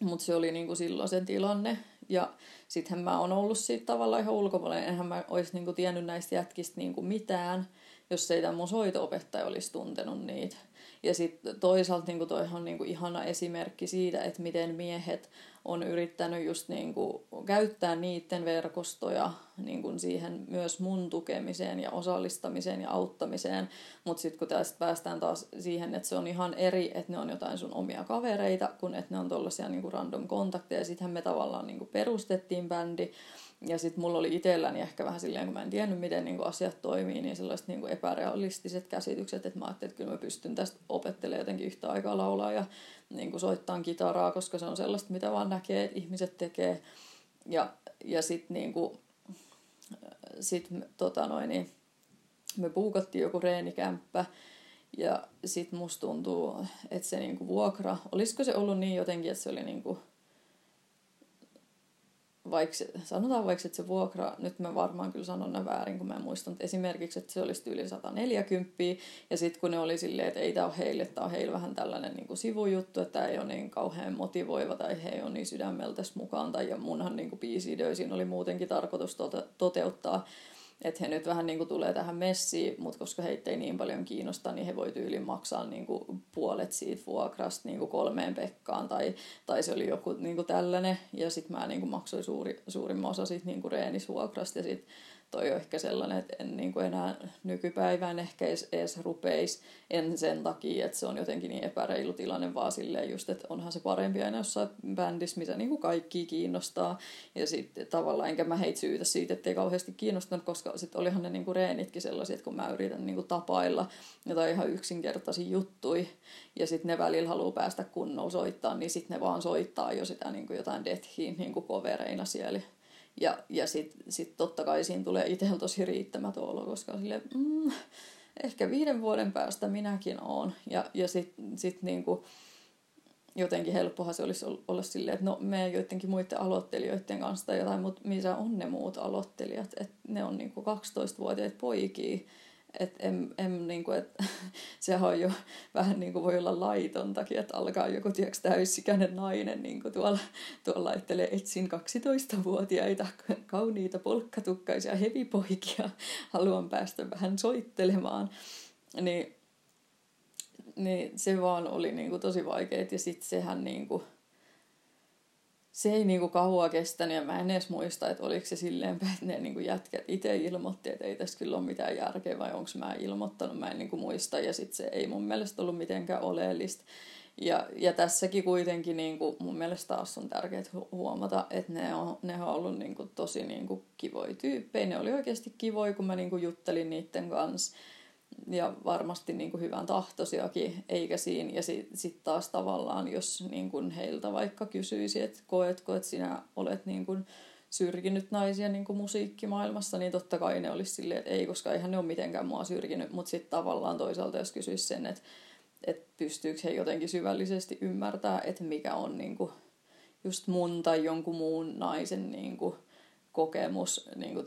Mutta se oli niinku silloin se tilanne. Ja sittenhän mä oon ollut siitä tavallaan ihan ulkopuolella. Enhän mä olisi niinku tiennyt näistä jätkistä niinku mitään, jos ei tämä mun soito-opettaja olisi tuntenut niitä. Ja sitten toisaalta niinku toihan on niinku ihana esimerkki siitä, että miten miehet on yrittänyt just niinku käyttää niiden verkostoja niinku siihen myös mun tukemiseen ja osallistamiseen ja auttamiseen. Mutta sitten kun tästä päästään taas siihen, että se on ihan eri, että ne on jotain sun omia kavereita, kun että ne on tollaisia niinku random kontakteja. Sittenhän me tavallaan niinku perustettiin bändi. Ja sitten mulla oli itselläni ehkä vähän silleen, kun mä en tiennyt, miten niinku asiat toimii, niin sellaiset niinku epärealistiset käsitykset, että mä ajattelin, että kyllä mä pystyn tästä opettelemaan jotenkin yhtä aikaa laulaa ja niinku soittaa kitaraa, koska se on sellaista, mitä vaan näkee, että ihmiset tekee. Ja, ja sitten niinku, sit, tota noin, niin, me puukattiin joku reenikämppä, ja sitten musta tuntuu, että se niinku vuokra, olisiko se ollut niin jotenkin, että se oli niinku vaikka, sanotaan vaikka, että se vuokra, nyt mä varmaan kyllä sanon ne väärin, kun mä en muista, mutta esimerkiksi, että se olisi yli 140, ja sitten kun ne oli silleen, että ei tämä ole heille, tämä on heille vähän tällainen niin kuin sivujuttu, että tämä ei ole niin kauhean motivoiva, tai he ei ole niin sydämeltäs mukaan, tai ja munhan niin kuin biisi oli muutenkin tarkoitus toteuttaa, että he nyt vähän niin kuin tulee tähän messiin, mutta koska heitä ei niin paljon kiinnosta, niin he voi tyyliin maksaa niin kuin puolet siitä vuokrasta niin kuin kolmeen pekkaan tai, tai se oli joku niin kuin tällainen. Ja sitten mä niin kuin maksoin suuri, suurimman osa siitä niin kuin reenisvuokrasta ja sitten toi on ehkä sellainen, että en niin kuin enää nykypäivään ehkä edes, edes rupeisi. En sen takia, että se on jotenkin niin epäreilu tilanne, vaan silleen just, että onhan se parempi aina jossain bändissä, mitä niin kuin kaikki kiinnostaa. Ja sitten tavallaan enkä mä heitä syytä siitä, ettei kauheasti kiinnostanut, koska sitten olihan ne niin kuin reenitkin sellaisia, että kun mä yritän niin kuin tapailla jotain ihan yksinkertaisia juttui ja sitten ne välillä haluaa päästä kunnolla soittaa, niin sitten ne vaan soittaa jo sitä niin kuin jotain deathiin niin kuin covereina siellä ja, ja sitten sit totta kai siinä tulee itsellä tosi riittämätön olo, koska sille, mm, ehkä viiden vuoden päästä minäkin oon. Ja, ja sitten sit niinku, jotenkin helppohan se olisi olla silleen, että no me joidenkin muiden aloittelijoiden kanssa tai jotain, mutta missä on ne muut aloittelijat, että ne on niinku 12-vuotiaita poikia, että en, en niinku, et, sehän on jo vähän niin kuin voi olla laitontakin, että alkaa joku tiedätkö, täysikäinen nainen niin kuin tuolla, tuolla laittelee etsin 12-vuotiaita kauniita polkkatukkaisia hevipoikia, haluan päästä vähän soittelemaan. Niin niin se vaan oli niinku tosi vaikeet ja sitten sehän niinku, se ei niinku kauaa kestänyt ja mä en edes muista, että oliko se silleen että ne niinku jätkät itse ilmoitti, että ei tässä kyllä ole mitään järkeä vai onko mä ilmoittanut, mä en niinku muista ja sitten se ei mun mielestä ollut mitenkään oleellista. Ja, ja tässäkin kuitenkin niin kuin, mun mielestä taas on tärkeää huomata, että ne on, ne on ollut niin kuin, tosi niin kuin, kivoja tyyppejä. Ne oli oikeasti kivoja, kun mä niin kuin, juttelin niiden kanssa ja varmasti niin kuin hyvän tahtoisiakin, eikä siinä. Ja sitten sit taas tavallaan, jos niin kuin heiltä vaikka kysyisi, että koetko, että sinä olet niin kuin syrjinyt naisia niin kuin musiikkimaailmassa, niin totta kai ne olisi silleen, että ei, koska eihän ne ole mitenkään mua syrjinyt. Mutta sitten tavallaan toisaalta, jos kysyisi sen, että, että pystyykö he jotenkin syvällisesti ymmärtää, että mikä on niin kuin just mun tai jonkun muun naisen niin kuin kokemus niin kuin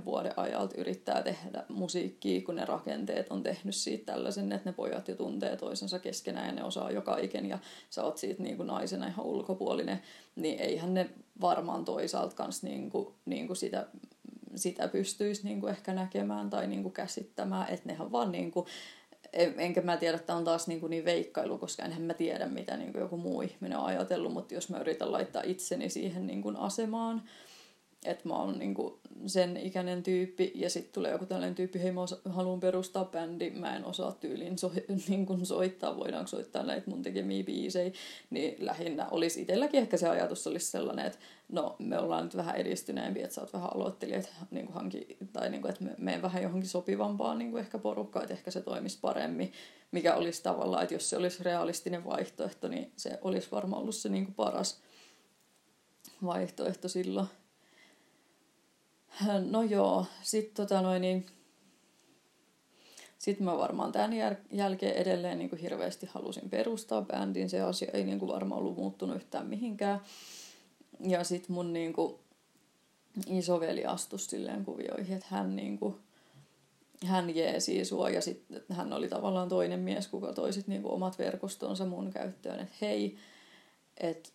10-20 vuoden ajalta yrittää tehdä musiikkia, kun ne rakenteet on tehnyt siitä tällaisen, että ne pojat jo tuntee toisensa keskenään ja ne osaa jo kaiken ja sä oot siitä niin kuin naisena ihan ulkopuolinen, niin eihän ne varmaan toisaalta kans niin kuin, niin kuin sitä sitä pystyisi niin kuin ehkä näkemään tai niin kuin käsittämään, että nehän vaan niin kuin, enkä mä tiedä, että on taas niin, kuin niin veikkailu, koska enhän mä tiedä, mitä niin kuin joku muu ihminen on ajatellut, mutta jos mä yritän laittaa itseni siihen niin kuin asemaan, että mä oon niin kuin sen ikäinen tyyppi ja sitten tulee joku tällainen tyyppi, hei mä haluan perustaa bändi, mä en osaa tyyliin so, niin kuin soittaa, voidaanko soittaa näitä mun tekemiä biisejä, niin lähinnä olisi itselläkin ehkä se ajatus olisi sellainen, että no me ollaan nyt vähän edistyneempiä, että sä oot vähän aloittelijat niin kuin hanki, tai niin kuin, että me menen vähän johonkin sopivampaan niin kuin ehkä porukkaan, että ehkä se toimisi paremmin, mikä olisi tavallaan, että jos se olisi realistinen vaihtoehto, niin se olisi varmaan ollut se niin kuin paras vaihtoehto silloin. No joo, sitten tota noin, niin sitten mä varmaan tämän jälkeen edelleen niin kuin hirveästi halusin perustaa bändin. Se asia ei niin kuin varmaan ollut muuttunut yhtään mihinkään. Ja sitten mun niin kuin, isoveli astui silleen kuvioihin, että hän, niin kuin, hän jeesi sua ja sitten hän oli tavallaan toinen mies, kuka toi sit niin kuin omat verkostonsa mun käyttöön, että hei, että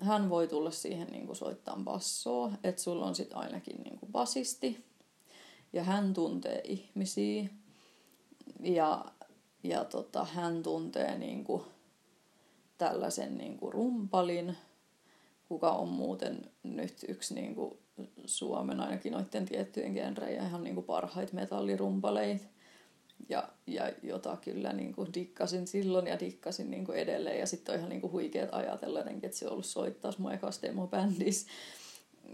hän voi tulla siihen niin kuin soittaa bassoa, että sulla on sitten ainakin niin kuin basisti ja hän tuntee ihmisiä ja, ja tota, hän tuntee niin kuin tällaisen niin kuin rumpalin, kuka on muuten nyt yksi niin kuin Suomen ainakin noiden tiettyjen genrejen ihan niin kuin parhaita metallirumpaleita ja, ja jota kyllä niin kuin dikkasin silloin ja dikkasin niin kuin edelleen. Ja sitten on ihan niin kuin huikeet ajatella jotenkin, että se on ollut soittaa mun ekas demo-bändissä.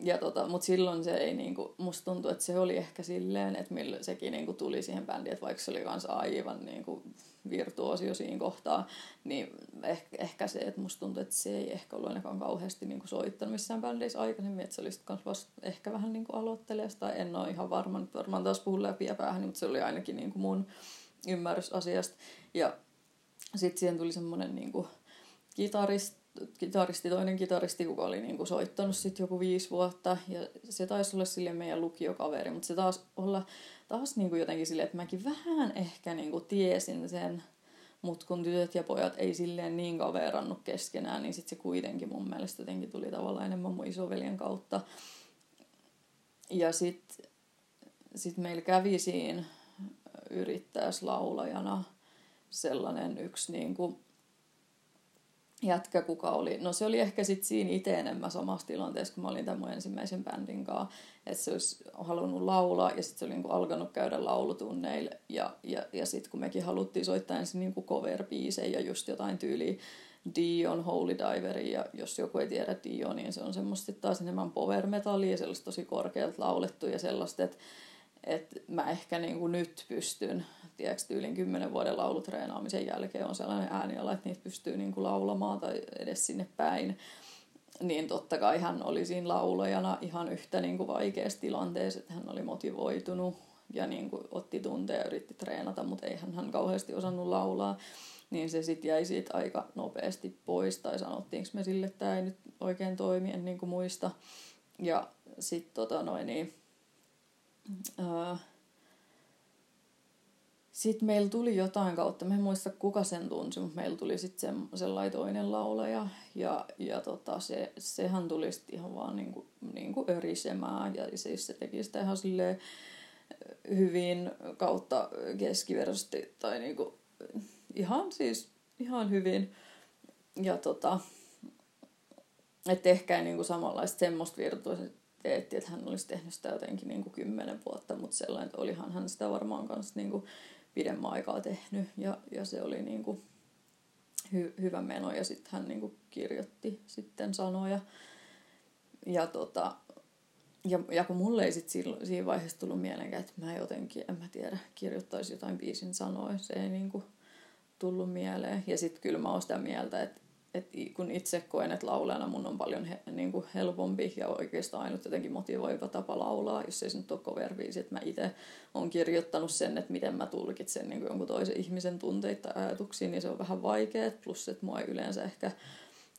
Ja tota, mutta silloin se ei niinku, musta tuntuu, että se oli ehkä silleen, että millä sekin niinku tuli siihen bändiin, että vaikka se oli kans aivan niinku virtuosio siinä kohtaa, niin ehkä, ehkä se, että musta tuntuu, että se ei ehkä ollut ainakaan kauheasti niinku soittanut missään bändeissä aikaisemmin, että se oli sitten ehkä vähän niinku aloittelijasta, tai en ole ihan varma, nyt varmaan taas puhun läpi ja päähän, mutta se oli ainakin niinku mun ymmärrys asiasta. Ja sitten siihen tuli semmoinen niinku kitarist, kitaristi, toinen kitaristi, joka oli niinku soittanut sitten joku viisi vuotta. Ja se taisi olla sille meidän lukiokaveri, mutta se taas olla taas niinku jotenkin silleen, että mäkin vähän ehkä niinku tiesin sen, mutta kun tytöt ja pojat ei silleen niin kaverannut keskenään, niin sitten se kuitenkin mun mielestä jotenkin tuli tavallaan enemmän mun isoveljen kautta. Ja sitten sit meillä kävi siinä yrittäjäslaulajana sellainen yksi niin kuin jätkä, kuka oli, no se oli ehkä sitten siinä itse enemmän samassa tilanteessa, kun mä olin tämän mun ensimmäisen bändin kanssa, että se olisi halunnut laulaa ja sitten se oli niinku alkanut käydä laulutunneille ja, ja, ja sitten kun mekin haluttiin soittaa ensin niinku cover-biisejä ja just jotain tyyliä Dion Holy Diver ja jos joku ei tiedä Dio, niin se on semmoista taas enemmän power metallia ja sellaista tosi korkealta laulettu ja sellaista, että että mä ehkä niinku nyt pystyn tiedätkö, tyylin kymmenen vuoden laulutreenaamisen jälkeen on sellainen ääniala, että niitä pystyy niin kuin laulamaan tai edes sinne päin. Niin totta kai hän oli siinä laulajana ihan yhtä niin kuin vaikeassa tilanteessa, että hän oli motivoitunut ja niin kuin otti tunteja ja yritti treenata, mutta eihän hän kauheasti osannut laulaa. niin se sitten jäi siitä aika nopeasti pois, tai sanottiinko me sille, että tämä ei nyt oikein toimi, en niin kuin muista. Ja sitten tota noin, niin, sitten meillä tuli jotain kautta, mä en muista kuka sen tunsi, mutta meillä tuli sitten se, sellainen toinen laulaja. Ja, ja tota, se, sehän tuli sitten ihan vaan niinku, niinku örisemään. Ja siis se teki sitä ihan silleen hyvin kautta keskiverrosti. Tai niinku, ihan siis ihan hyvin. Ja tota, että ehkä ei niinku samanlaista semmoista virtuositeettia, että hän olisi tehnyt sitä jotenkin niinku kymmenen vuotta, mutta sellainen, että olihan hän sitä varmaan kanssa niinku pidemmän aikaa tehnyt ja, ja se oli niin kuin hy, hyvä meno ja sitten hän niin kuin kirjoitti sitten sanoja. Ja, tota, ja, ja kun mulle ei sit silloin, siinä vaiheessa tullut mieleenkään, että mä jotenkin, en mä tiedä, kirjoittaisi jotain biisin sanoja, se ei niin kuin tullut mieleen. Ja sitten kyllä mä oon sitä mieltä, että et kun itse koen, että laulajana mun on paljon he, niin kuin helpompi ja oikeastaan ainut jotenkin motivoiva tapa laulaa, jos ei se nyt ole cover että mä itse olen kirjoittanut sen, että miten mä tulkitsen niin kuin jonkun toisen ihmisen tunteita ja ajatuksia, niin se on vähän vaikeaa, plus että mua ei yleensä ehkä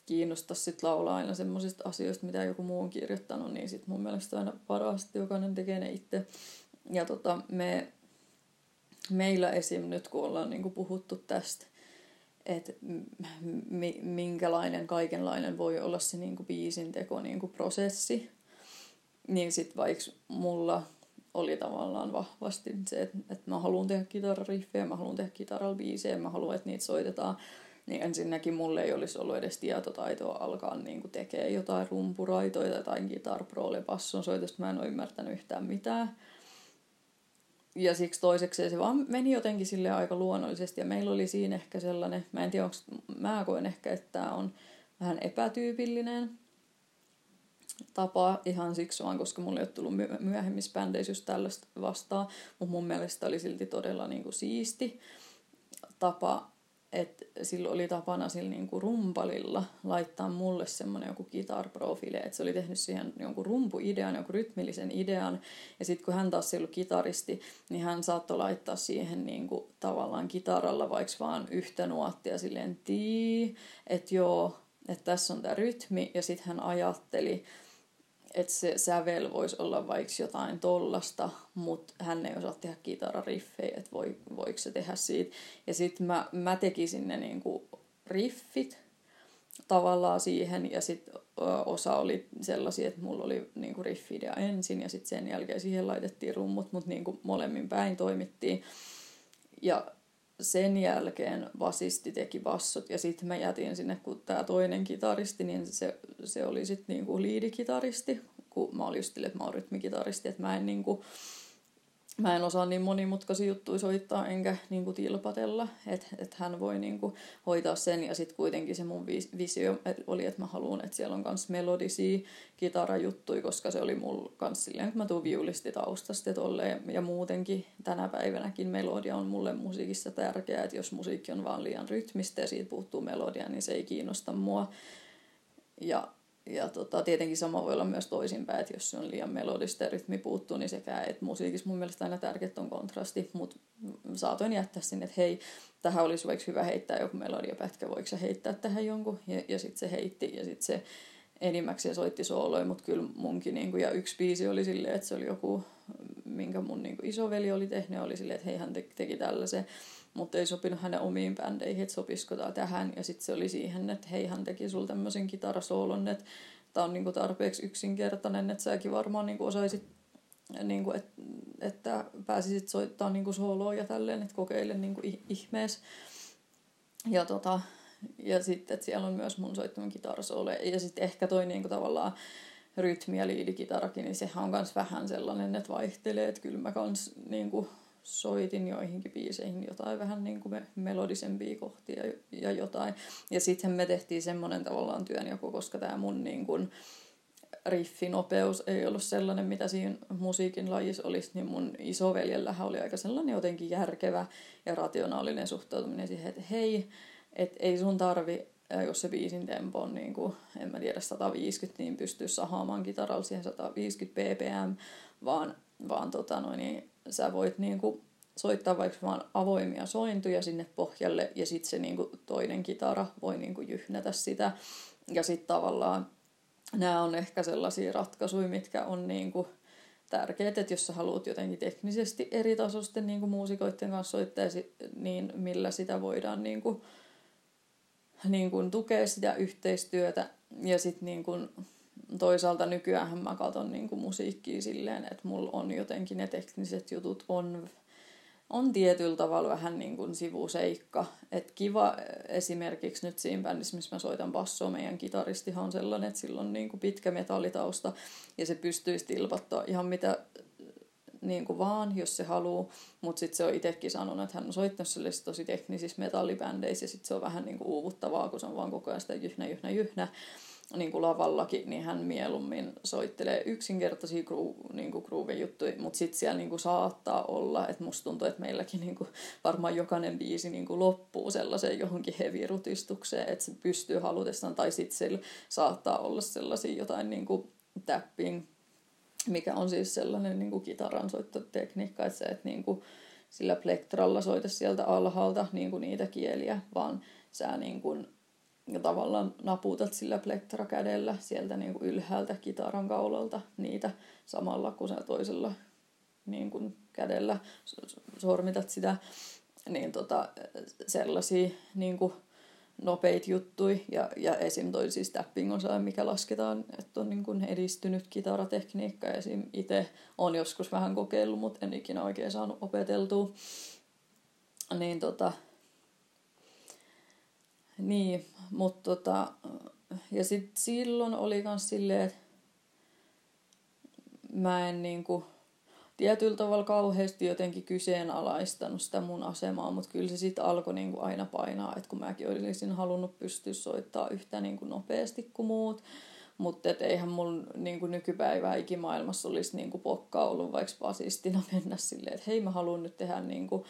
kiinnosta sit laulaa aina semmoisista asioista, mitä joku muu on kirjoittanut, niin sit mun mielestä aina paras, että jokainen tekee ne itse. Ja tota, me, meillä esim. nyt, kun ollaan niin kuin puhuttu tästä, että minkälainen kaikenlainen voi olla se niinku biisin teko niinku prosessi. Niin sitten vaikka mulla oli tavallaan vahvasti se, että, että mä haluan tehdä kitarariffejä, mä haluan tehdä kitaralla biisejä, mä haluan, että niitä soitetaan. Niin ensinnäkin mulle ei olisi ollut edes tietotaitoa alkaa niin tekemään jotain rumpuraitoja tai Guitar Pro basson soitosta. Mä en ole ymmärtänyt yhtään mitään ja siksi toiseksi se vaan meni jotenkin sille aika luonnollisesti. Ja meillä oli siinä ehkä sellainen, mä en tiedä, onko, mä koen ehkä, että tämä on vähän epätyypillinen tapa ihan siksi vaan, koska mulle ei ole tullut myöhemmissä bändeissä just tällaista vastaan. Mutta mun mielestä oli silti todella niin kuin siisti tapa että silloin oli tapana sillä niinku rumpalilla laittaa mulle semmoinen joku kitarprofiili, että se oli tehnyt siihen jonkun rumpuidean, jonkun rytmillisen idean, ja sitten kun hän taas ollut kitaristi, niin hän saattoi laittaa siihen niinku tavallaan kitaralla vaikka vaan yhtä nuottia silleen tii, että joo, että tässä on tämä rytmi, ja sitten hän ajatteli, että se sävel voisi olla vaikka jotain tollasta, mutta hän ei osaa tehdä kitarariffejä, että voi, voiko se tehdä siitä. Ja sitten mä, mä tekisin ne niinku riffit tavallaan siihen, ja sitten osa oli sellaisia, että mulla oli niinku riffidea ensin, ja sitten sen jälkeen siihen laitettiin rummut, mutta niinku molemmin päin toimittiin. Ja sen jälkeen basisti teki bassot ja sitten mä jätin sinne, kun tämä toinen kitaristi, niin se, se oli sitten niinku liidikitaristi, kun mä olin just että mä oon rytmikitaristi, että mä en niinku, mä en osaa niin monimutkaisia juttuja soittaa enkä niinku tilpatella, että et hän voi niinku hoitaa sen. Ja sitten kuitenkin se mun visio oli, että mä haluan, että siellä on myös melodisia kitarajuttuja, koska se oli mulla kans silleen, kun mä tuun viulisti taustasta tolleen, ja muutenkin tänä päivänäkin melodia on mulle musiikissa tärkeää, että jos musiikki on vaan liian rytmistä ja siitä puuttuu melodia, niin se ei kiinnosta mua. Ja ja tota, tietenkin sama voi olla myös toisinpäin, että jos se on liian melodista ja rytmi puuttuu, niin sekä, että musiikissa mun mielestä aina tärkeää on kontrasti, mutta saatoin jättää sinne, että hei, tähän olisi vaikka hyvä heittää joku melodiapätkä, voiko se heittää tähän jonkun, ja, ja sitten se heitti, ja sitten se enimmäkseen soitti sooloja, mutta kyllä munkin, niin kuin, ja yksi biisi oli silleen, että se oli joku, minkä mun niin kuin, isoveli oli tehnyt, oli silleen, että hei, hän te, teki tällaisen, mutta ei sopinut hänen omiin bändeihin, että sopisiko tämä tähän. Ja sitten se oli siihen, että hei, hän teki sulla tämmöisen kitarasoolon, että tämä on niinku tarpeeksi yksinkertainen, että säkin varmaan niinku osaisit, niinku, et, että pääsisit soittaa niinku sooloa ja tälleen, että kokeile niinku ihmees. Ja, tota, ja sitten, että siellä on myös mun soittaman kitarasoole. Ja sitten ehkä toi niinku tavallaan rytmi- ja liidikitarakin, niin sehän on myös vähän sellainen, että vaihtelee. Että kyllä mä kans niinku, soitin joihinkin biiseihin jotain vähän niin kuin melodisempia kohtia ja jotain. Ja sitten me tehtiin semmoinen tavallaan työnjako, koska tämä mun niin kuin riffinopeus ei ollut sellainen, mitä siinä musiikin lajissa olisi, niin mun isoveljellähän oli aika sellainen jotenkin järkevä ja rationaalinen suhtautuminen siihen, että hei, et ei sun tarvi, jos se biisin tempo on niin kuin, en mä tiedä, 150, niin pystyy sahaamaan kitaralla siihen 150 ppm, vaan, vaan tota noin, niin sä voit niin kuin soittaa vaikka vaan avoimia sointuja sinne pohjalle ja sitten se niinku toinen kitara voi niinku jyhnätä sitä. Ja sitten tavallaan nämä on ehkä sellaisia ratkaisuja, mitkä on niinku tärkeät, että jos sä haluat jotenkin teknisesti eri tasoisten niinku muusikoiden kanssa soittaa, niin millä sitä voidaan niinku, niinku tukea sitä yhteistyötä. Ja sitten niinku, toisaalta nykyään mä katson niinku musiikkia silleen, että mulla on jotenkin ne tekniset jutut on on tietyllä tavalla vähän niin kuin sivuseikka. Et kiva esimerkiksi nyt siinä bändissä, missä mä soitan bassoa, meidän kitaristihan on sellainen, että sillä on niin kuin pitkä metallitausta ja se pystyisi tilpattaa ihan mitä niin kuin vaan, jos se haluaa. Mutta sitten se on itsekin sanonut, että hän on soittanut sille tosi teknisissä metallibändeissä ja sitten se on vähän niin kuin uuvuttavaa, kun se on vaan koko ajan sitä jyhnä, jyhnä, jyhnä niin kuin lavallakin, niin hän mieluummin soittelee yksinkertaisia gru, niin kuin juttuja, mutta sitten siellä niin kuin saattaa olla, että musta tuntuu, että meilläkin niin kuin varmaan jokainen biisi niin kuin loppuu sellaiseen johonkin hevirutistukseen, että se pystyy halutessaan, tai sitten siellä saattaa olla sellaisia jotain niin kuin tapping, mikä on siis sellainen niin kuin kitaransoittotekniikka, että se, että niin kuin sillä plektralla soita sieltä alhaalta niin kuin niitä kieliä, vaan sä niin kuin ja tavallaan naputat sillä plektrakädellä sieltä niin kuin ylhäältä kitaran kaulalta niitä samalla kun sä toisella niin kuin kädellä sormitat sitä, niin tota, sellaisia niin kuin nopeit juttui ja, ja esim. toi siis tapping osa, mikä lasketaan, että on niin kuin edistynyt kitaratekniikka. Esim. itse on joskus vähän kokeillut, mutta en ikinä oikein saanut opeteltua. Niin tota, niin, mutta tota, ja sitten silloin oli myös silleen, että mä en niinku tietyllä tavalla kauheasti jotenkin kyseenalaistanut sitä mun asemaa, mutta kyllä se sitten alkoi niinku aina painaa, että kun mäkin olisin halunnut pystyä soittaa yhtä niinku nopeasti kuin muut, mutta eihän mun niinku nykypäivää ikimaailmassa olisi niinku pokkaa ollut vaikka basistina mennä silleen, että hei mä haluan nyt tehdä niinku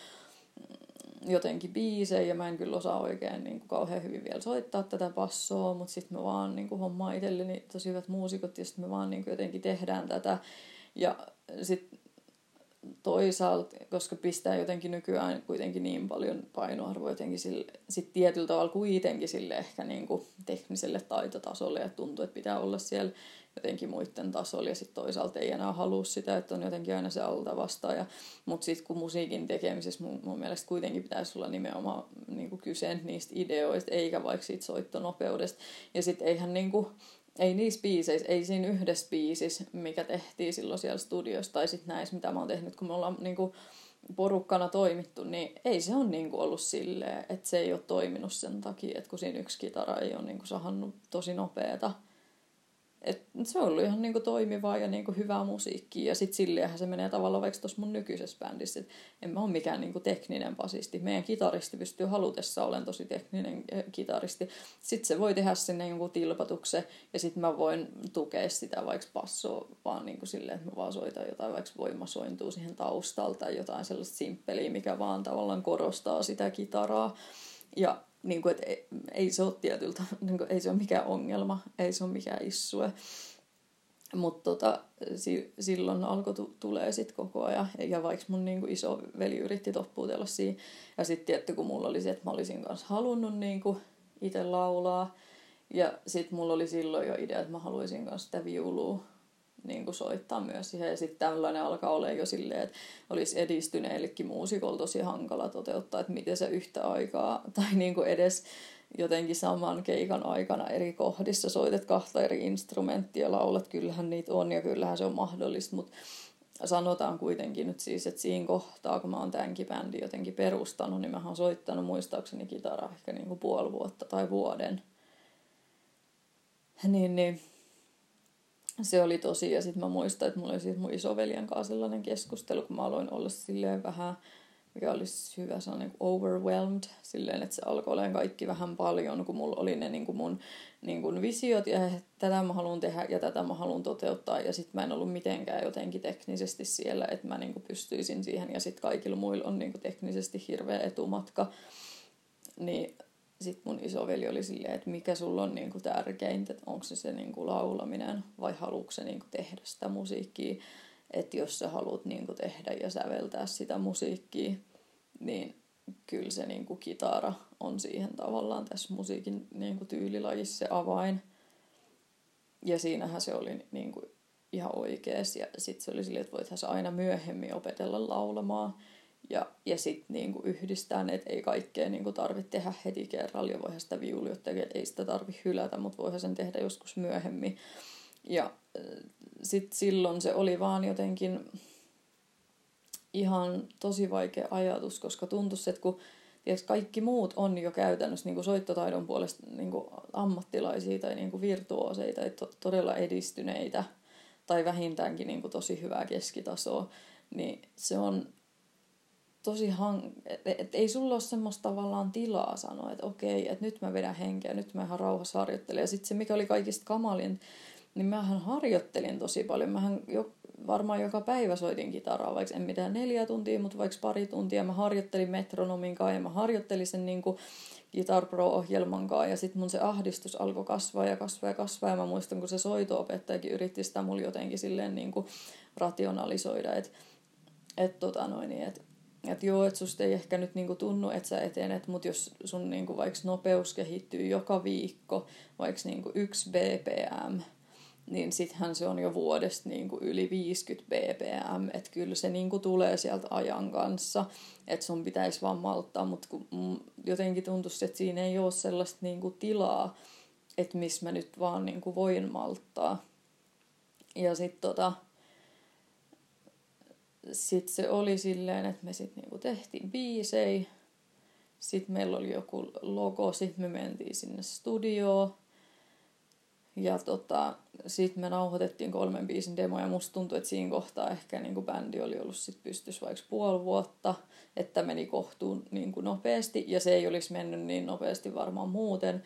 jotenkin biisejä ja mä en kyllä osaa oikein niin kuin kauhean hyvin vielä soittaa tätä passoa, mutta sitten me vaan niin kuin hommaa itselleni tosi hyvät muusikot ja sitten me vaan niin kuin jotenkin tehdään tätä. Ja sitten toisaalta, koska pistää jotenkin nykyään kuitenkin niin paljon painoarvoa jotenkin sille, sit tietyllä tavalla kuitenkin sille ehkä niin kuin tekniselle taitotasolle ja tuntuu, että pitää olla siellä jotenkin muiden tasolla ja sitten toisaalta ei enää halua sitä, että on jotenkin aina se alta vastaaja. Mutta sitten kun musiikin tekemisessä mun, mun mielestä kuitenkin pitäisi olla nimenomaan niin kyse niistä ideoista eikä vaikka siitä soittonopeudesta. Ja sitten eihän niin kuin, ei niissä biiseissä, ei siinä yhdessä biisissä, mikä tehtiin silloin siellä studiossa tai sitten näissä, mitä mä oon tehnyt, kun me ollaan niin kuin, porukkana toimittu, niin ei se ole niin kuin ollut silleen, että se ei ole toiminut sen takia, että kun siinä yksi kitara ei ole niin kuin sahannut tosi nopeeta et se on ollut ihan niinku toimivaa ja niinku hyvää musiikkia. Ja sitten silleenhän se menee tavallaan vaikka tuossa mun nykyisessä bändissä. Et en mä ole mikään niinku tekninen basisti. Meidän kitaristi pystyy halutessa olen tosi tekninen eh, kitaristi. Sitten se voi tehdä sinne jonkun tilpatuksen ja sitten mä voin tukea sitä vaikka passoa vaan niinku silleen, että mä vaan soitan jotain vaikka voimasointuu siihen taustalta tai jotain sellaista simppeliä, mikä vaan tavallaan korostaa sitä kitaraa. Ja niin kuin, että ei, ei se ole tietyltä, niin kuin, ei se ole mikään ongelma, ei se ole mikään issue. Mutta tota, si, silloin alkoi t- tulee sitten koko ajan. Ja vaikka mun niinku iso veli yritti toppuutella siinä. Ja sitten tietty, kun mulla oli se, että mä olisin kanssa halunnut niinku itse laulaa. Ja sitten mulla oli silloin jo idea, että mä haluaisin kanssa sitä viulua niin kuin soittaa myös siihen. Ja sitten tällainen alkaa olla jo silleen, että olisi edistyneillekin muusikolla tosi hankala toteuttaa, että miten se yhtä aikaa tai niin kuin edes jotenkin saman keikan aikana eri kohdissa soitet kahta eri instrumenttia, laulat, kyllähän niitä on ja kyllähän se on mahdollista, mutta sanotaan kuitenkin nyt siis, että siinä kohtaa, kun mä oon tämänkin bändin jotenkin perustanut, niin mä oon soittanut muistaakseni kitaraa ehkä niin kuin puoli vuotta tai vuoden. Niin, niin se oli tosi, ja sitten mä muistan, että mulla oli siis mun isoveljen kanssa sellainen keskustelu, kun mä aloin olla silleen vähän, mikä olisi hyvä sanoa, niin overwhelmed, silleen, että se alkoi olemaan kaikki vähän paljon, kun mulla oli ne niin kuin mun niin kuin visiot, ja tätä mä haluan tehdä, ja tätä mä haluan toteuttaa, ja sitten mä en ollut mitenkään jotenkin teknisesti siellä, että mä niin kuin pystyisin siihen, ja sitten kaikilla muilla on niin kuin teknisesti hirveä etumatka, niin sitten mun isoveli oli silleen, että mikä sulla on niinku tärkeintä, että onko se se niinku laulaminen vai haluatko se niinku tehdä sitä musiikkia. että jos sä haluat niinku tehdä ja säveltää sitä musiikkia, niin kyllä se niinku kitara on siihen tavallaan tässä musiikin niinku tyylilajissa se avain. Ja siinähän se oli niinku ihan oikeas. Ja sitten se oli silleen, että voithan aina myöhemmin opetella laulamaan. Ja, ja sitten niinku yhdistää ne, että ei kaikkea niinku tarvitse tehdä heti kerralla. Ja voihan sitä viuliutta, ei sitä tarvitse hylätä, mutta voihan sen tehdä joskus myöhemmin. Ja äh, sitten silloin se oli vaan jotenkin ihan tosi vaikea ajatus, koska tuntui, että kun tiiäks, kaikki muut on jo käytännössä niin kuin soittotaidon puolesta niin kuin ammattilaisia tai niin kuin tai to- todella edistyneitä tai vähintäänkin niin kuin tosi hyvää keskitasoa, niin se on tosi hang... Et, ei sulla ole semmoista tavallaan tilaa sanoa, että okei, että nyt mä vedän henkeä, nyt mä ihan rauhassa harjoittelen. Ja sitten se, mikä oli kaikista kamalin, niin mähän harjoittelin tosi paljon. Mähän jo, varmaan joka päivä soitin kitaraa, vaikka en mitään neljä tuntia, mutta vaikka pari tuntia. Mä harjoittelin metronomin kanssa ja mä harjoittelin sen niin Guitar Pro-ohjelman kanssa. Ja sitten mun se ahdistus alkoi kasvaa ja kasvaa ja kasvaa. Ja mä muistan, kun se soito-opettajakin yritti sitä mulla jotenkin silleen niin rationalisoida, että et, tota noin, et, et joo, että susta ei ehkä nyt niinku tunnu, että sä etenet, mutta jos sun niinku vaikka nopeus kehittyy joka viikko, vaikka niinku yksi BPM, niin sittenhän se on jo vuodesta niin kuin yli 50 bpm, että kyllä se niin kuin tulee sieltä ajan kanssa, että sun pitäisi vaan malttaa, mutta jotenkin tuntuisi, että siinä ei ole sellaista niin kuin tilaa, että missä mä nyt vaan niin kuin voin malttaa. Ja sitten tota, sit se oli silleen, että me sitten niinku tehtiin biisejä, sitten meillä oli joku logo, sitten me mentiin sinne studioon, ja tota, sitten me nauhoitettiin kolmen biisin demo ja musta tuntui, että siinä kohtaa ehkä niin kuin bändi oli ollut sit pystys vaikka puoli vuotta, että meni kohtuun niin kuin nopeasti. Ja se ei olisi mennyt niin nopeasti varmaan muuten.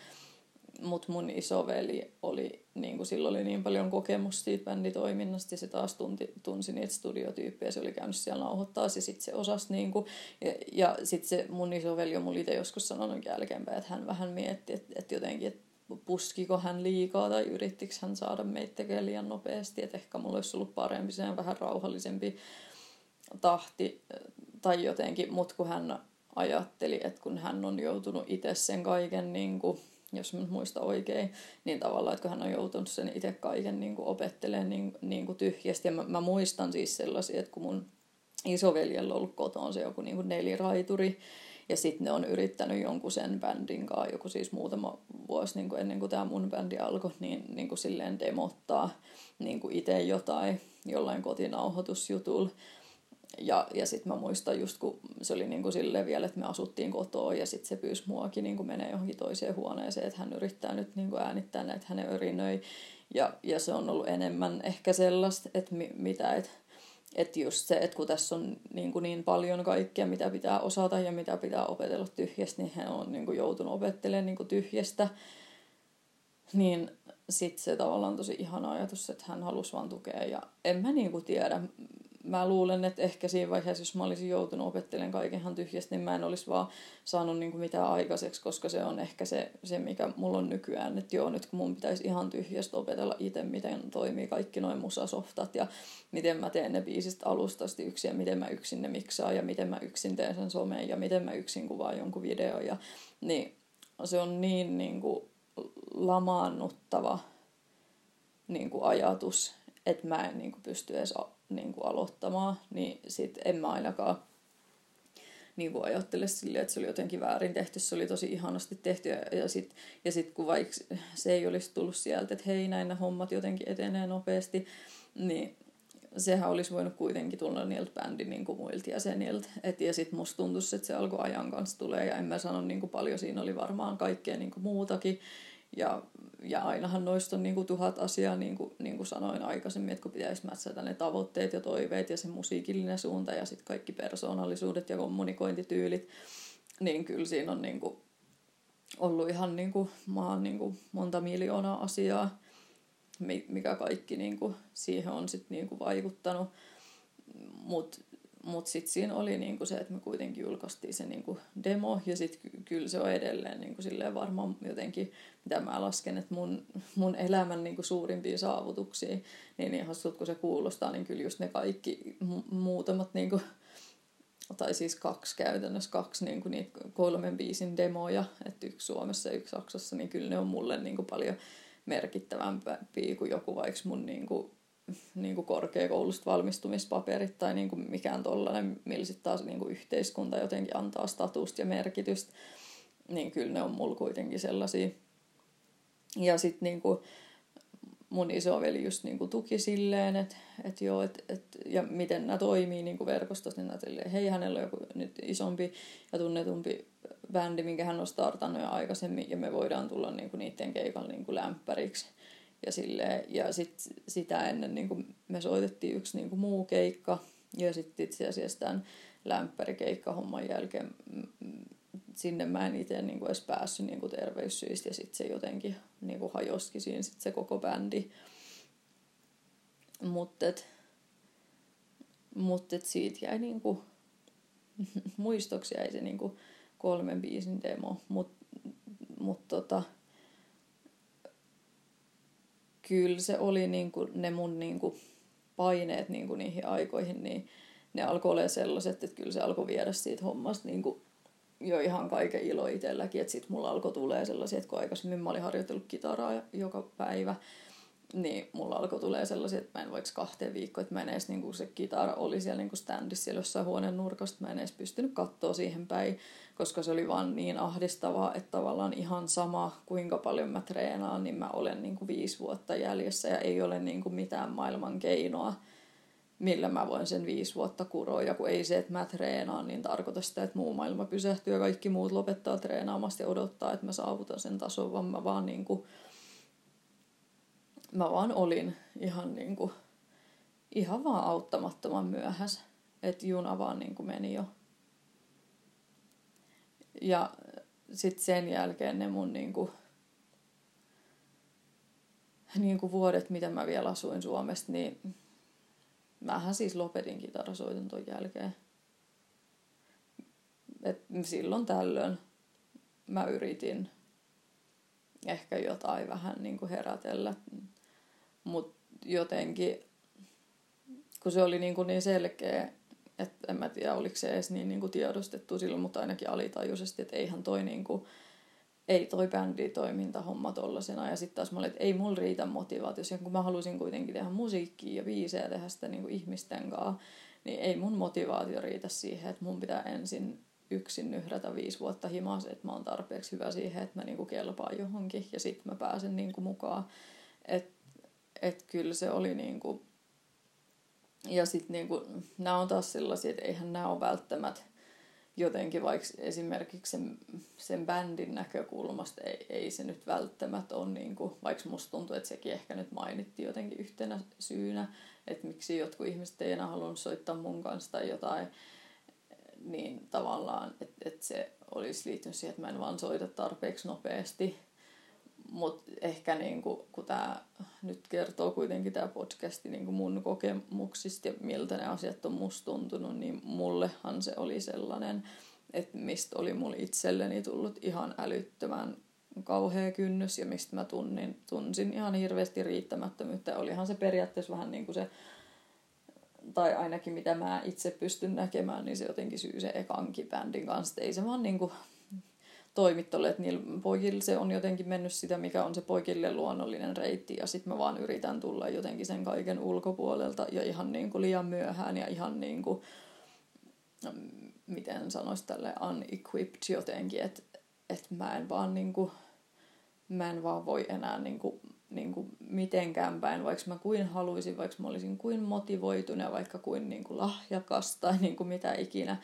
Mutta mun isoveli oli, niin kuin silloin oli niin paljon kokemusta siitä bänditoiminnasta ja se taas tunti, tunsi niitä studiotyyppejä. Se oli käynyt siellä nauhoittaa ja sitten se osasi niin kuin, ja, ja sitten se mun isoveli on mulle itse joskus sanonut jälkeenpäin, että hän vähän mietti, että, että jotenkin, että puskiko hän liikaa tai yrittikö hän saada meitä tekemään liian nopeasti, että ehkä mulla olisi ollut parempi sen vähän rauhallisempi tahti tai jotenkin, mutta kun hän ajatteli, että kun hän on joutunut itse sen kaiken, niin kuin, jos mä muista oikein, niin tavallaan, että kun hän on joutunut sen itse kaiken niin kuin opettelemaan niin, niin kuin tyhjästi. Ja mä, mä muistan siis sellaisia, että kun mun isoveljellä on ollut kotona se joku niin kuin neliraituri, ja sitten ne on yrittänyt jonkun sen bändin kanssa, joku siis muutama vuosi niin kuin ennen kuin tämä mun bändi alkoi, niin, niin kuin silleen demottaa niin kuin itse jotain jollain kotinauhoitusjutulla. Ja, ja sitten mä muistan just, kun se oli niin kuin silleen vielä, että me asuttiin kotoa ja sitten se pyysi muakin niin menee johonkin toiseen huoneeseen, että hän yrittää nyt niin kuin äänittää näitä hänen örinöi. Ja, ja se on ollut enemmän ehkä sellaista, että mi, mitä, että että just se, että kun tässä on niin, kuin niin paljon kaikkea, mitä pitää osata ja mitä pitää opetella tyhjästä, niin hän on niin kuin joutunut opettelemaan niin kuin tyhjästä. Niin sitten se tavallaan tosi ihana ajatus, että hän halusi vaan tukea. Ja en mä niin kuin tiedä, mä luulen, että ehkä siinä vaiheessa, jos mä olisin joutunut opettelemaan kaikenhan tyhjästä, niin mä en olisi vaan saanut niin kuin mitään aikaiseksi, koska se on ehkä se, se, mikä mulla on nykyään. Että joo, nyt kun mun pitäisi ihan tyhjästä opetella itse, miten toimii kaikki noin musasoftat ja miten mä teen ne biisistä alustasti yksin ja miten mä yksin ne miksaa ja miten mä yksin teen sen someen ja miten mä yksin kuvaan jonkun videon. Ja, niin se on niin, niin kuin lamaannuttava niin kuin ajatus, että mä en niin kuin pysty edes niin kuin aloittamaan, niin sit en mä ainakaan niin kuin ajattele silleen, että se oli jotenkin väärin tehty, se oli tosi ihanasti tehty ja, ja sitten ja sit, kun vaikka se ei olisi tullut sieltä, että hei näin hommat jotenkin etenee nopeasti, niin sehän olisi voinut kuitenkin tulla niiltä bändin niin kuin muilta jäseniltä. Et, ja sitten musta tuntuisi, että se alkoi ajan kanssa tulee ja en mä sano niin kuin paljon, siinä oli varmaan kaikkea niin kuin muutakin. Ja, ja ainahan noista on niin kuin tuhat asiaa, niin kuin, niin kuin sanoin aikaisemmin, että kun pitäisi mätsätä ne tavoitteet ja toiveet ja se musiikillinen suunta ja sitten kaikki persoonallisuudet ja kommunikointityylit, niin kyllä siinä on niin kuin ollut ihan niin kuin, maan niin kuin monta miljoonaa asiaa, mikä kaikki niin kuin siihen on sitten niin kuin vaikuttanut. Mutta Mutta sitten siinä oli niinku se, että me kuitenkin julkaistiin se niinku demo ja sitten kyllä se on edelleen niinku silleen varmaan jotenkin, mitä mä lasken, että mun, mun elämän niinku suurimpia saavutuksia, niin ihan sut kun se kuulostaa, niin kyllä just ne kaikki mu- muutamat niinku, tai siis kaksi käytännössä, kaksi niinku niitä kolmen biisin demoja, että yksi Suomessa ja yksi Saksassa, niin kyllä ne on mulle niinku paljon merkittävämpiä kuin joku vaikka mun niinku niin kuin korkeakoulusta valmistumispaperit tai niin kuin mikään tollainen, millä sitten taas niin kuin yhteiskunta jotenkin antaa statusta ja merkitystä, niin kyllä ne on mulla kuitenkin sellaisia. Ja sitten niin kuin mun isoveli just niin kuin tuki silleen, että et joo, et, et, ja miten nämä toimii niin kuin verkostossa, niin että hei, hänellä on joku nyt isompi ja tunnetumpi bändi, minkä hän on startannut jo aikaisemmin, ja me voidaan tulla niin kuin niiden keikalla niin kuin lämpäriksi ja, silleen, ja sit sitä ennen niin kuin me soitettiin yksi niin kuin muu keikka. Ja sitten itse asiassa tämän lämpärikeikka-homman jälkeen sinne mä en itse niin kuin edes päässyt niin kuin terveyssyistä. Ja sitten se jotenkin niin kuin hajosikin siinä sit se koko bändi. Mutta mut siitä jäi niin kuin, muistoksi jäi se niin kuin kolmen biisin demo. Mutta mut tota, kyllä se oli niin kuin ne mun niin kuin paineet niin kuin niihin aikoihin, niin ne alkoi olla sellaiset, että kyllä se alkoi viedä siitä hommasta niin kuin jo ihan kaiken ilo itselläkin, että sitten mulla alkoi tulee sellaisia, että kun aikaisemmin mä olin harjoitellut kitaraa joka päivä, niin mulla alkoi tulee sellaisia, että mä en vaikka kahteen viikkoon, että mä en edes niin se kitara oli siellä niin standissa siellä jossain huoneen nurkasta, mä en edes pystynyt katsoa siihen päin, koska se oli vaan niin ahdistavaa, että tavallaan ihan sama kuinka paljon mä treenaan, niin mä olen niin viisi vuotta jäljessä ja ei ole niin mitään maailman keinoa, millä mä voin sen viisi vuotta kuroa. Ja kun ei se, että mä treenaan, niin tarkoita sitä, että muu maailma pysähtyy ja kaikki muut lopettaa treenaamasta ja odottaa, että mä saavutan sen tason, vaan mä vaan niin kuin mä vaan olin ihan niin kuin, ihan vaan auttamattoman myöhässä. Että juna vaan niin kuin meni jo. Ja sitten sen jälkeen ne mun niin kuin, niin kuin vuodet, mitä mä vielä asuin Suomesta, niin mähän siis lopetin kitarasoiton ton jälkeen. Et silloin tällöin mä yritin ehkä jotain vähän niin kuin herätellä mutta jotenkin, kun se oli niin, kuin niin selkeä, että en mä tiedä, oliko se edes niin, niin kuin tiedostettu silloin, mutta ainakin alitajuisesti, että eihän toi niin kuin, ei toi bänditoiminta homma tollasena. Ja sitten taas mä olin, että ei mulla riitä motivaatio. Kun mä halusin kuitenkin tehdä musiikkia ja biisejä tehdä sitä niin kuin ihmisten kanssa, niin ei mun motivaatio riitä siihen, että mun pitää ensin yksin nyhrätä viisi vuotta himas, että mä oon tarpeeksi hyvä siihen, että mä niinku kelpaan johonkin ja sitten mä pääsen niinku mukaan. Että että kyllä se oli niinku... Ja sitten niinku, nämä on taas sellaisia, että eihän nämä ole välttämättä jotenkin vaikka esimerkiksi sen, sen bändin näkökulmasta ei, ei se nyt välttämättä ole, niin kuin, vaikka musta tuntuu, että sekin ehkä nyt mainittiin jotenkin yhtenä syynä, että miksi jotkut ihmiset ei enää halunnut soittaa mun kanssa tai jotain, niin tavallaan, että, että se olisi liittynyt siihen, että mä en vaan soita tarpeeksi nopeasti mutta ehkä niin kuin, kun tämä nyt kertoo kuitenkin tämä podcasti niin kuin mun kokemuksista ja miltä ne asiat on musta tuntunut, niin mullehan se oli sellainen, että mistä oli mulle itselleni tullut ihan älyttömän kauhea kynnys ja mistä mä tunnin, tunsin ihan hirveästi riittämättömyyttä. Olihan se periaatteessa vähän niin kuin se, tai ainakin mitä mä itse pystyn näkemään, niin se jotenkin syy se ekankin bändin kanssa. Ei se vaan niin kuin toimittolle, että niillä poikille se on jotenkin mennyt sitä, mikä on se poikille luonnollinen reitti, ja sitten mä vaan yritän tulla jotenkin sen kaiken ulkopuolelta, ja ihan niin kuin liian myöhään, ja ihan niin kuin, mm, miten sanoisi tälle unequipped jotenkin, että et mä en vaan niin kuin, mä en vaan voi enää niin kuin, niin kuin mitenkään päin, vaikka mä kuin haluaisin, vaikka mä olisin kuin motivoitunut, vaikka kuin, niin kuin lahjakas tai niin kuin mitä ikinä,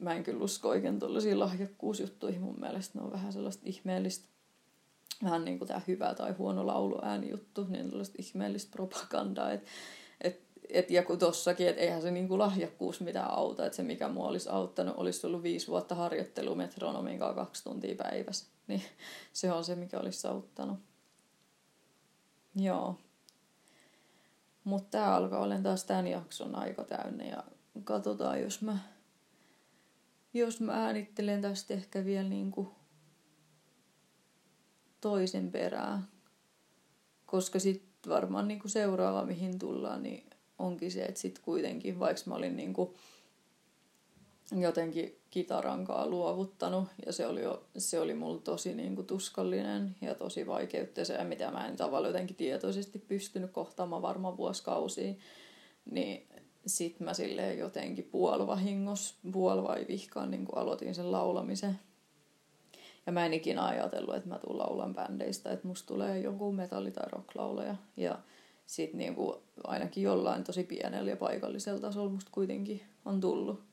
mä en kyllä usko oikein tuollaisiin lahjakkuusjuttuihin. Mun mielestä ne on vähän sellaista ihmeellistä, vähän niin kuin tämä hyvä tai huono lauluääni juttu, niin tällaista ihmeellistä propagandaa. Et, et, et, ja kun tossakin, että eihän se niin kuin lahjakkuus mitään auta, että se mikä mua olisi auttanut, olisi ollut viisi vuotta harjoittelu metronomin kanssa kaksi tuntia päivässä. Niin se on se, mikä olisi auttanut. Joo. Mutta tämä alkaa olla taas tämän jakson aika täynnä ja katsotaan, jos mä, jos mä äänittelen tästä ehkä vielä niin kuin toisen perään. Koska sitten varmaan niin kuin seuraava, mihin tullaan, niin onkin se, että sitten kuitenkin, vaikka mä olin niin kuin jotenkin kitarankaa luovuttanut ja se oli, jo, se oli mulla tosi niin kuin tuskallinen ja tosi vaikeutteisen ja mitä mä en tavallaan jotenkin tietoisesti pystynyt kohtaamaan varmaan vuosikausia, niin sit mä silleen jotenkin puolivahingos, puolivai vihkaan niin aloitin sen laulamisen. Ja mä en ikinä ajatellut, että mä tuun laulan bändeistä, että musta tulee joku metalli- tai rocklaulaja. Ja sit niin ainakin jollain tosi pienellä ja paikallisella tasolla musta kuitenkin on tullut.